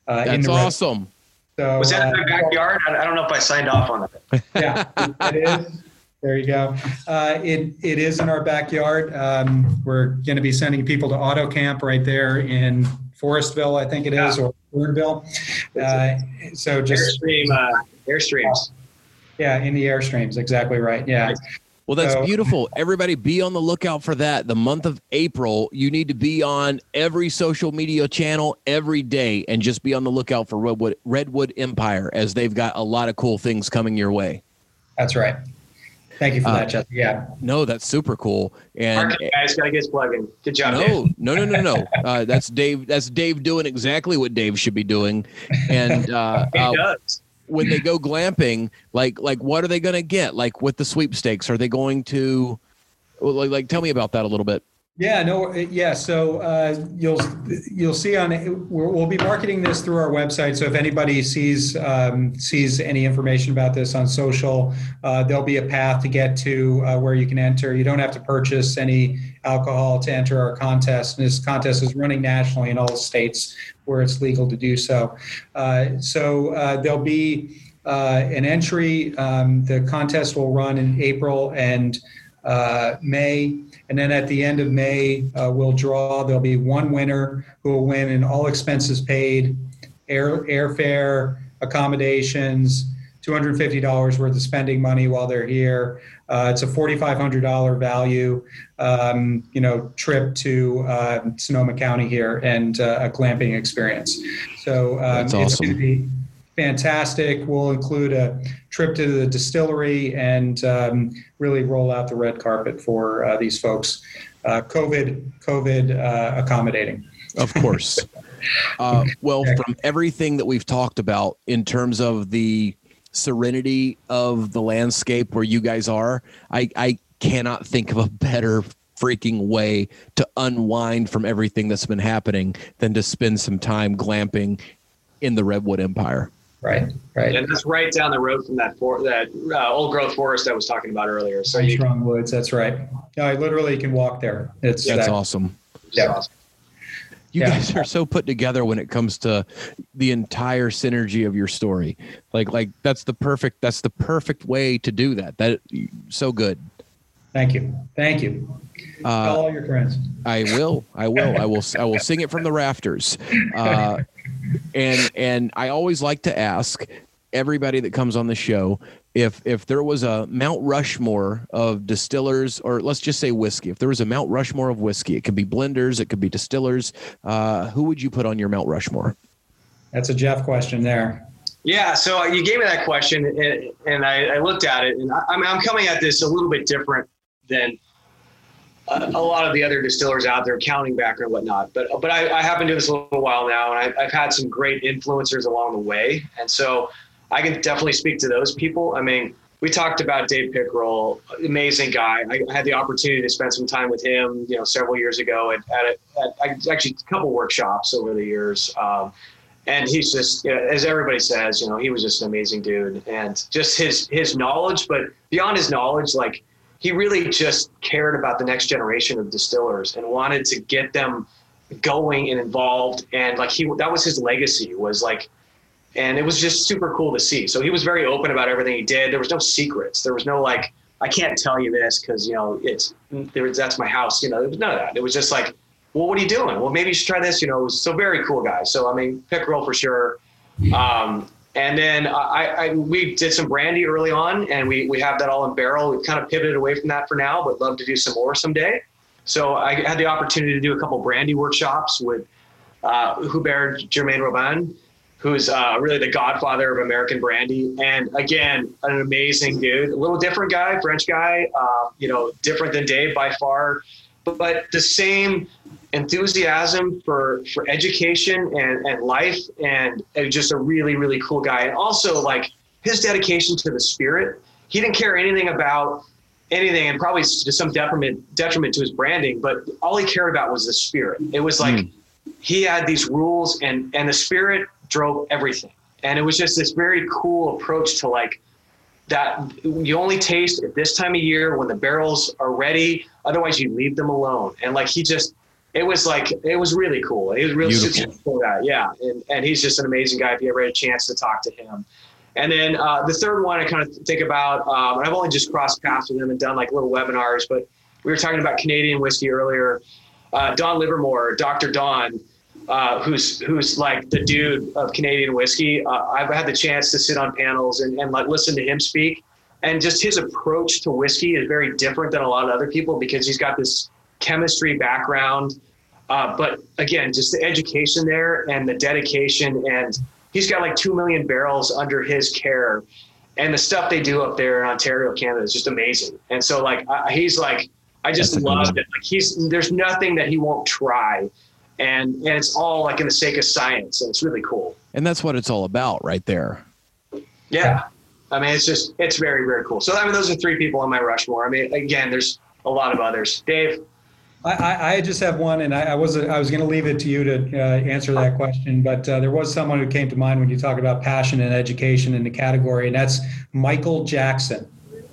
Uh, in That's awesome. So, Was that in uh, my backyard? I don't know if I signed off on it. yeah, it is. There you go. Uh, it it is in our backyard. Um, we're going to be sending people to Auto Camp right there in Forestville, I think it is, or Guerneville. Uh, so just Airstream, uh, Airstreams. yeah, in the airstreams. Exactly right. Yeah. Well, that's So- beautiful. Everybody be on the lookout for that. The month of April, you need to be on every social media channel every day and just be on the lookout for Redwood, Redwood Empire as they've got a lot of cool things coming your way. That's right. Thank you for Uh, that, Jesse. Yeah. No, that's super cool. And Market guys got to get his plug in. Good job, no, no, no, no, no. Uh, that's Dave. That's Dave doing exactly what Dave should be doing. And uh, It uh, does. When they go glamping, like like what are they going to get? Like with the sweepstakes, are they going to like, like tell me about that a little bit? Yeah, no, yeah. So uh, you'll you'll see on we're, we'll be marketing this through our website. So if anybody sees um, sees any information about this on social, uh, there'll be a path to get to uh, where you can enter. You don't have to purchase any alcohol to enter our contest. And this contest is running nationally in all states where it's legal to do so. Uh, so uh, there'll be uh, an entry. Um, the contest will run in April and uh, May. And then at the end of May, uh, we'll draw. There'll be one winner who will win in all expenses paid, air airfare, accommodations, $250 worth of spending money while they're here. Uh, it's a $4,500 value, um, you know, trip to uh, Sonoma County here and uh, a glamping experience. So um, That's it's awesome. going to be fantastic. We'll include a trip to the distillery and um, really roll out the red carpet for uh, these folks. Uh, COVID, COVID uh, accommodating. Of course. uh, well, from everything that we've talked about in terms of the serenity of the landscape where you guys are, I, I cannot think of a better freaking way to unwind from everything that's been happening than to spend some time glamping in the Redwood Empire. Right, right. And that's right down the road from that for, that uh, old growth forest I was talking about earlier. So you Strong Woods, that's right. Yeah, I literally can walk there. It's That's that- awesome. Yeah. awesome. You Yeah. guys are so put together when it comes to the entire synergy of your story. Like like that's the perfect that's the perfect way to do that. That so good. Thank you, thank you. Tell Uh, all your friends. I will. I will. I will. I will sing it from the rafters. Uh, and and I always like to ask everybody that comes on the show if if there was a Mount Rushmore of distillers, or let's just say whiskey. If there was a Mount Rushmore of whiskey, it could be blenders, it could be distillers. Uh, who would you put on your Mount Rushmore? That's a Jeff question there. Yeah, so you gave me that question, and, and I, I looked at it, and I, I mean, I'm coming at this a little bit different than a, lot of the other distillers out there, counting back and whatnot. But but I, I have been doing this a little while now, and I, I've had some great influencers along the way, and so I can definitely speak to those people. I mean, we talked about Dave Pickerell, amazing guy. I, I had the opportunity to spend some time with him, you know, several years ago at, at, a, at actually a couple workshops over the years. Um, and he's just you know, as everybody says you know he was just an amazing dude and just his his knowledge but beyond his knowledge like he really just cared about the next generation of distillers and wanted to get them going and involved and like he that was his legacy was like and it was just super cool to see so he was very open about everything he did there was no secrets there was no like i can't tell you this because you know it's that's my house you know there was none of that it was just like well, what are you doing? Well, maybe you should try this. You know, so very cool guy. So I mean, Pickerell for sure. Um, and then I, I, we did some brandy early on, and we we have that all in barrel. We've kind of pivoted away from that for now, but love to do some more someday. So I had the opportunity to do a couple brandy workshops with uh, Hubert Germain Robin, who's uh, really the godfather of American brandy, and again, an amazing dude. A little different guy, French guy. Uh, you know, different than Dave by far, but, the same enthusiasm for for education and, and life and, and just a really really cool guy. And also like his dedication to the spirit. He didn't care anything about anything and probably to some detriment detriment to his branding but all he cared about was the spirit. It was like Mm. he had these rules and and the spirit drove everything. And it was just this very cool approach to like that you only taste at this time of year when the barrels are ready otherwise you leave them alone and like he just it was like it was really cool. He was really Beautiful. cool guy. Yeah, and and he's just an amazing guy. If you ever had a chance to talk to him, and then uh, the third one I kind of think about, um, and I've only just crossed paths with him and done like little webinars, but we were talking about Canadian whiskey earlier. Uh, Don Livermore, Dr. Don, uh, who's who's like the dude of Canadian whiskey. Uh, I've had the chance to sit on panels and, and like listen to him speak, and just his approach to whiskey is very different than a lot of other people because he's got this chemistry background. Uh, but again, just the education there and the dedication, and he's got like two million barrels under his care, and the stuff they do up there in Ontario, Canada, is just amazing. And so, like, he's like, I just That's love amazing. it. Like, he's there's nothing that he won't try, and and it's all like in the sake of science, and it's really cool. And that's what it's all about, right there. Yeah. I mean, it's just, it's very, very cool. So, I mean, those are three people on my Rushmore. I mean, again, there's a lot of others. Dave, I, I, I just have one, and I, I was I was going to leave it to you to uh, answer that question, but uh, there was someone who came to mind when you talk about passion and education in the category, and that's Michael Jackson.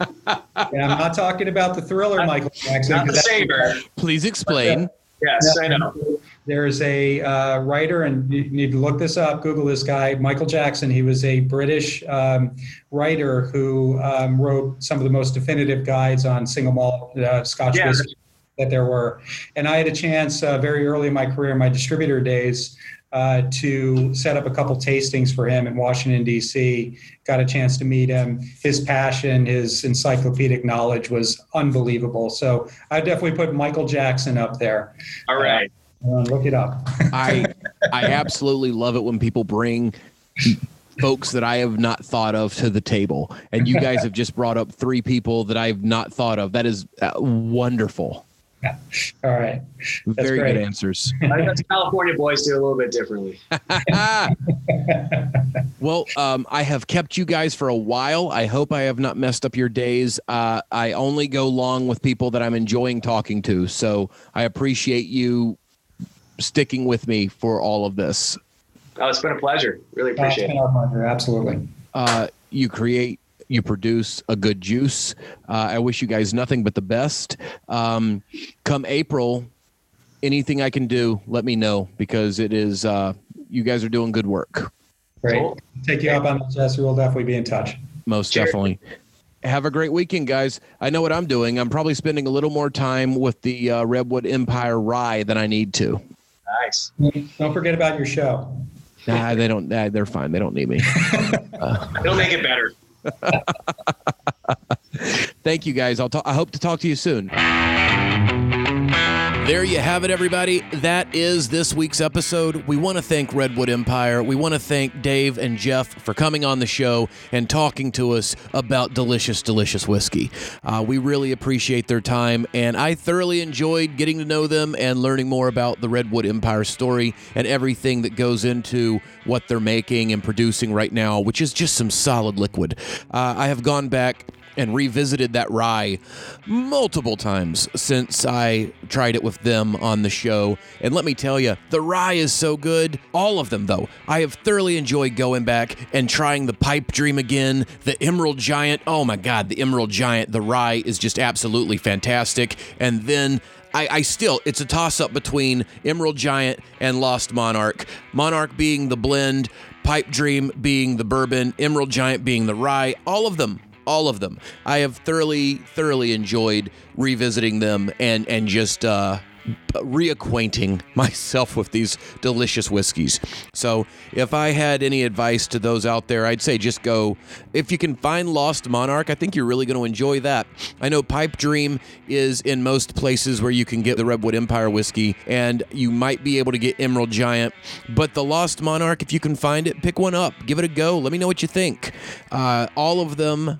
and I'm not talking about the thriller Michael Jackson. not the 'cause that- Please explain. Yes, I know. There's a uh, writer, and you need to look this up. Google this guy, Michael Jackson. He was a British um, writer who um, wrote some of the most definitive guides on single malt uh, Scotch Yeah. whiskey that there were. And I had a chance uh, very early in my career, in my distributor days, uh, to set up a couple tastings for him in Washington D.C. Got a chance to meet him. His passion, his encyclopedic knowledge was unbelievable. So I definitely put Michael Jackson up there. All right. Uh, look it up. I I absolutely love it when people bring folks that I have not thought of to the table, and you guys have just brought up three people that I've not thought of. That is uh, wonderful. All right. That's Very great. good answers. I guess California boys do a little bit differently. well, um, I have kept you guys for a while. I hope I have not messed up your days. Uh, I only go long with people that I'm enjoying talking to, so I appreciate you sticking with me for all of this. Oh, it's been a pleasure. Really it's appreciate been it. our pleasure. Absolutely. Uh, you create, you produce a good juice. Uh, I wish you guys nothing but the best. Um, come April, anything I can do, let me know because it is. Uh, you guys are doing good work. Great. Cool. Take you up on that, Jesse. We'll definitely be in touch. Most Sure. definitely. Have a great weekend, guys. I know what I'm doing. I'm probably spending a little more time with the uh, Redwood Empire Rye than I need to. Nice. Don't forget about your show. Nah, they don't. Nah, they're fine. They don't need me. It'll make it better. Thank you, guys. I'll. I hope to talk to you soon. There you have it, everybody. That is this week's episode. We want to thank Redwood Empire. We want to thank Dave and Jeff for coming on the show and talking to us about delicious, delicious whiskey. Uh, we really appreciate their time, and I thoroughly enjoyed getting to know them and learning more about the Redwood Empire story and everything that goes into what they're making and producing right now, which is just some solid liquid. Uh, I have gone back and revisited that rye multiple times since I tried it with them on the show. And let me tell you, the rye is so good. All of them, though. I have thoroughly enjoyed going back and trying the Pipe Dream again, the Emerald Giant. Oh my God, the Emerald Giant, the rye is just absolutely fantastic. And then I, I, still, it's a toss up between Emerald Giant and Lost Monarch. Monarch being the blend, Pipe Dream being the bourbon, Emerald Giant being the rye. All of them, all of them. I have thoroughly, thoroughly enjoyed revisiting them and and just uh, reacquainting myself with these delicious whiskeys. So, if I had any advice to those out there, I'd say just go. If you can find Lost Monarch, I think you're really going to enjoy that. I know Pipe Dream is in most places where you can get the Redwood Empire whiskey, and you might be able to get Emerald Giant. But the Lost Monarch, if you can find it, pick one up, give it a go. Let me know what you think. Uh, all of them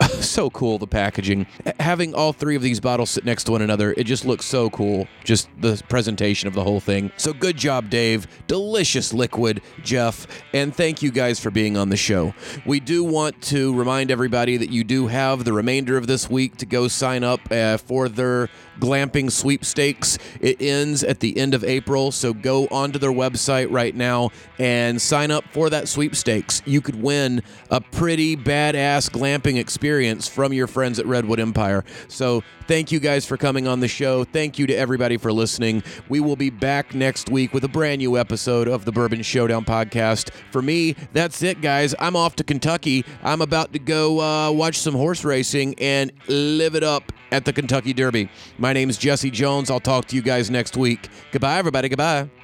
so cool the packaging. Having all three of these bottles sit next to one another it just looks so cool. Just the presentation of the whole thing. So good job dave. Delicious liquid jeff. And thank you guys for being on the show. We do want to remind everybody that you do have the remainder of this week to go sign up uh, for their glamping sweepstakes it ends at the end of april so go onto their website right now and sign up for that sweepstakes you could win a pretty badass glamping experience from your friends at Redwood Empire. So, thank you guys for coming on the show. Thank you to everybody for listening. We will be back next week with a brand new episode of the Bourbon Showdown podcast. For me, that's it, guys. I'm off to Kentucky. I'm about to go uh, watch some horse racing and live it up at the Kentucky Derby. My name is Jesse Jones. I'll talk to you guys next week. Goodbye, everybody. Goodbye.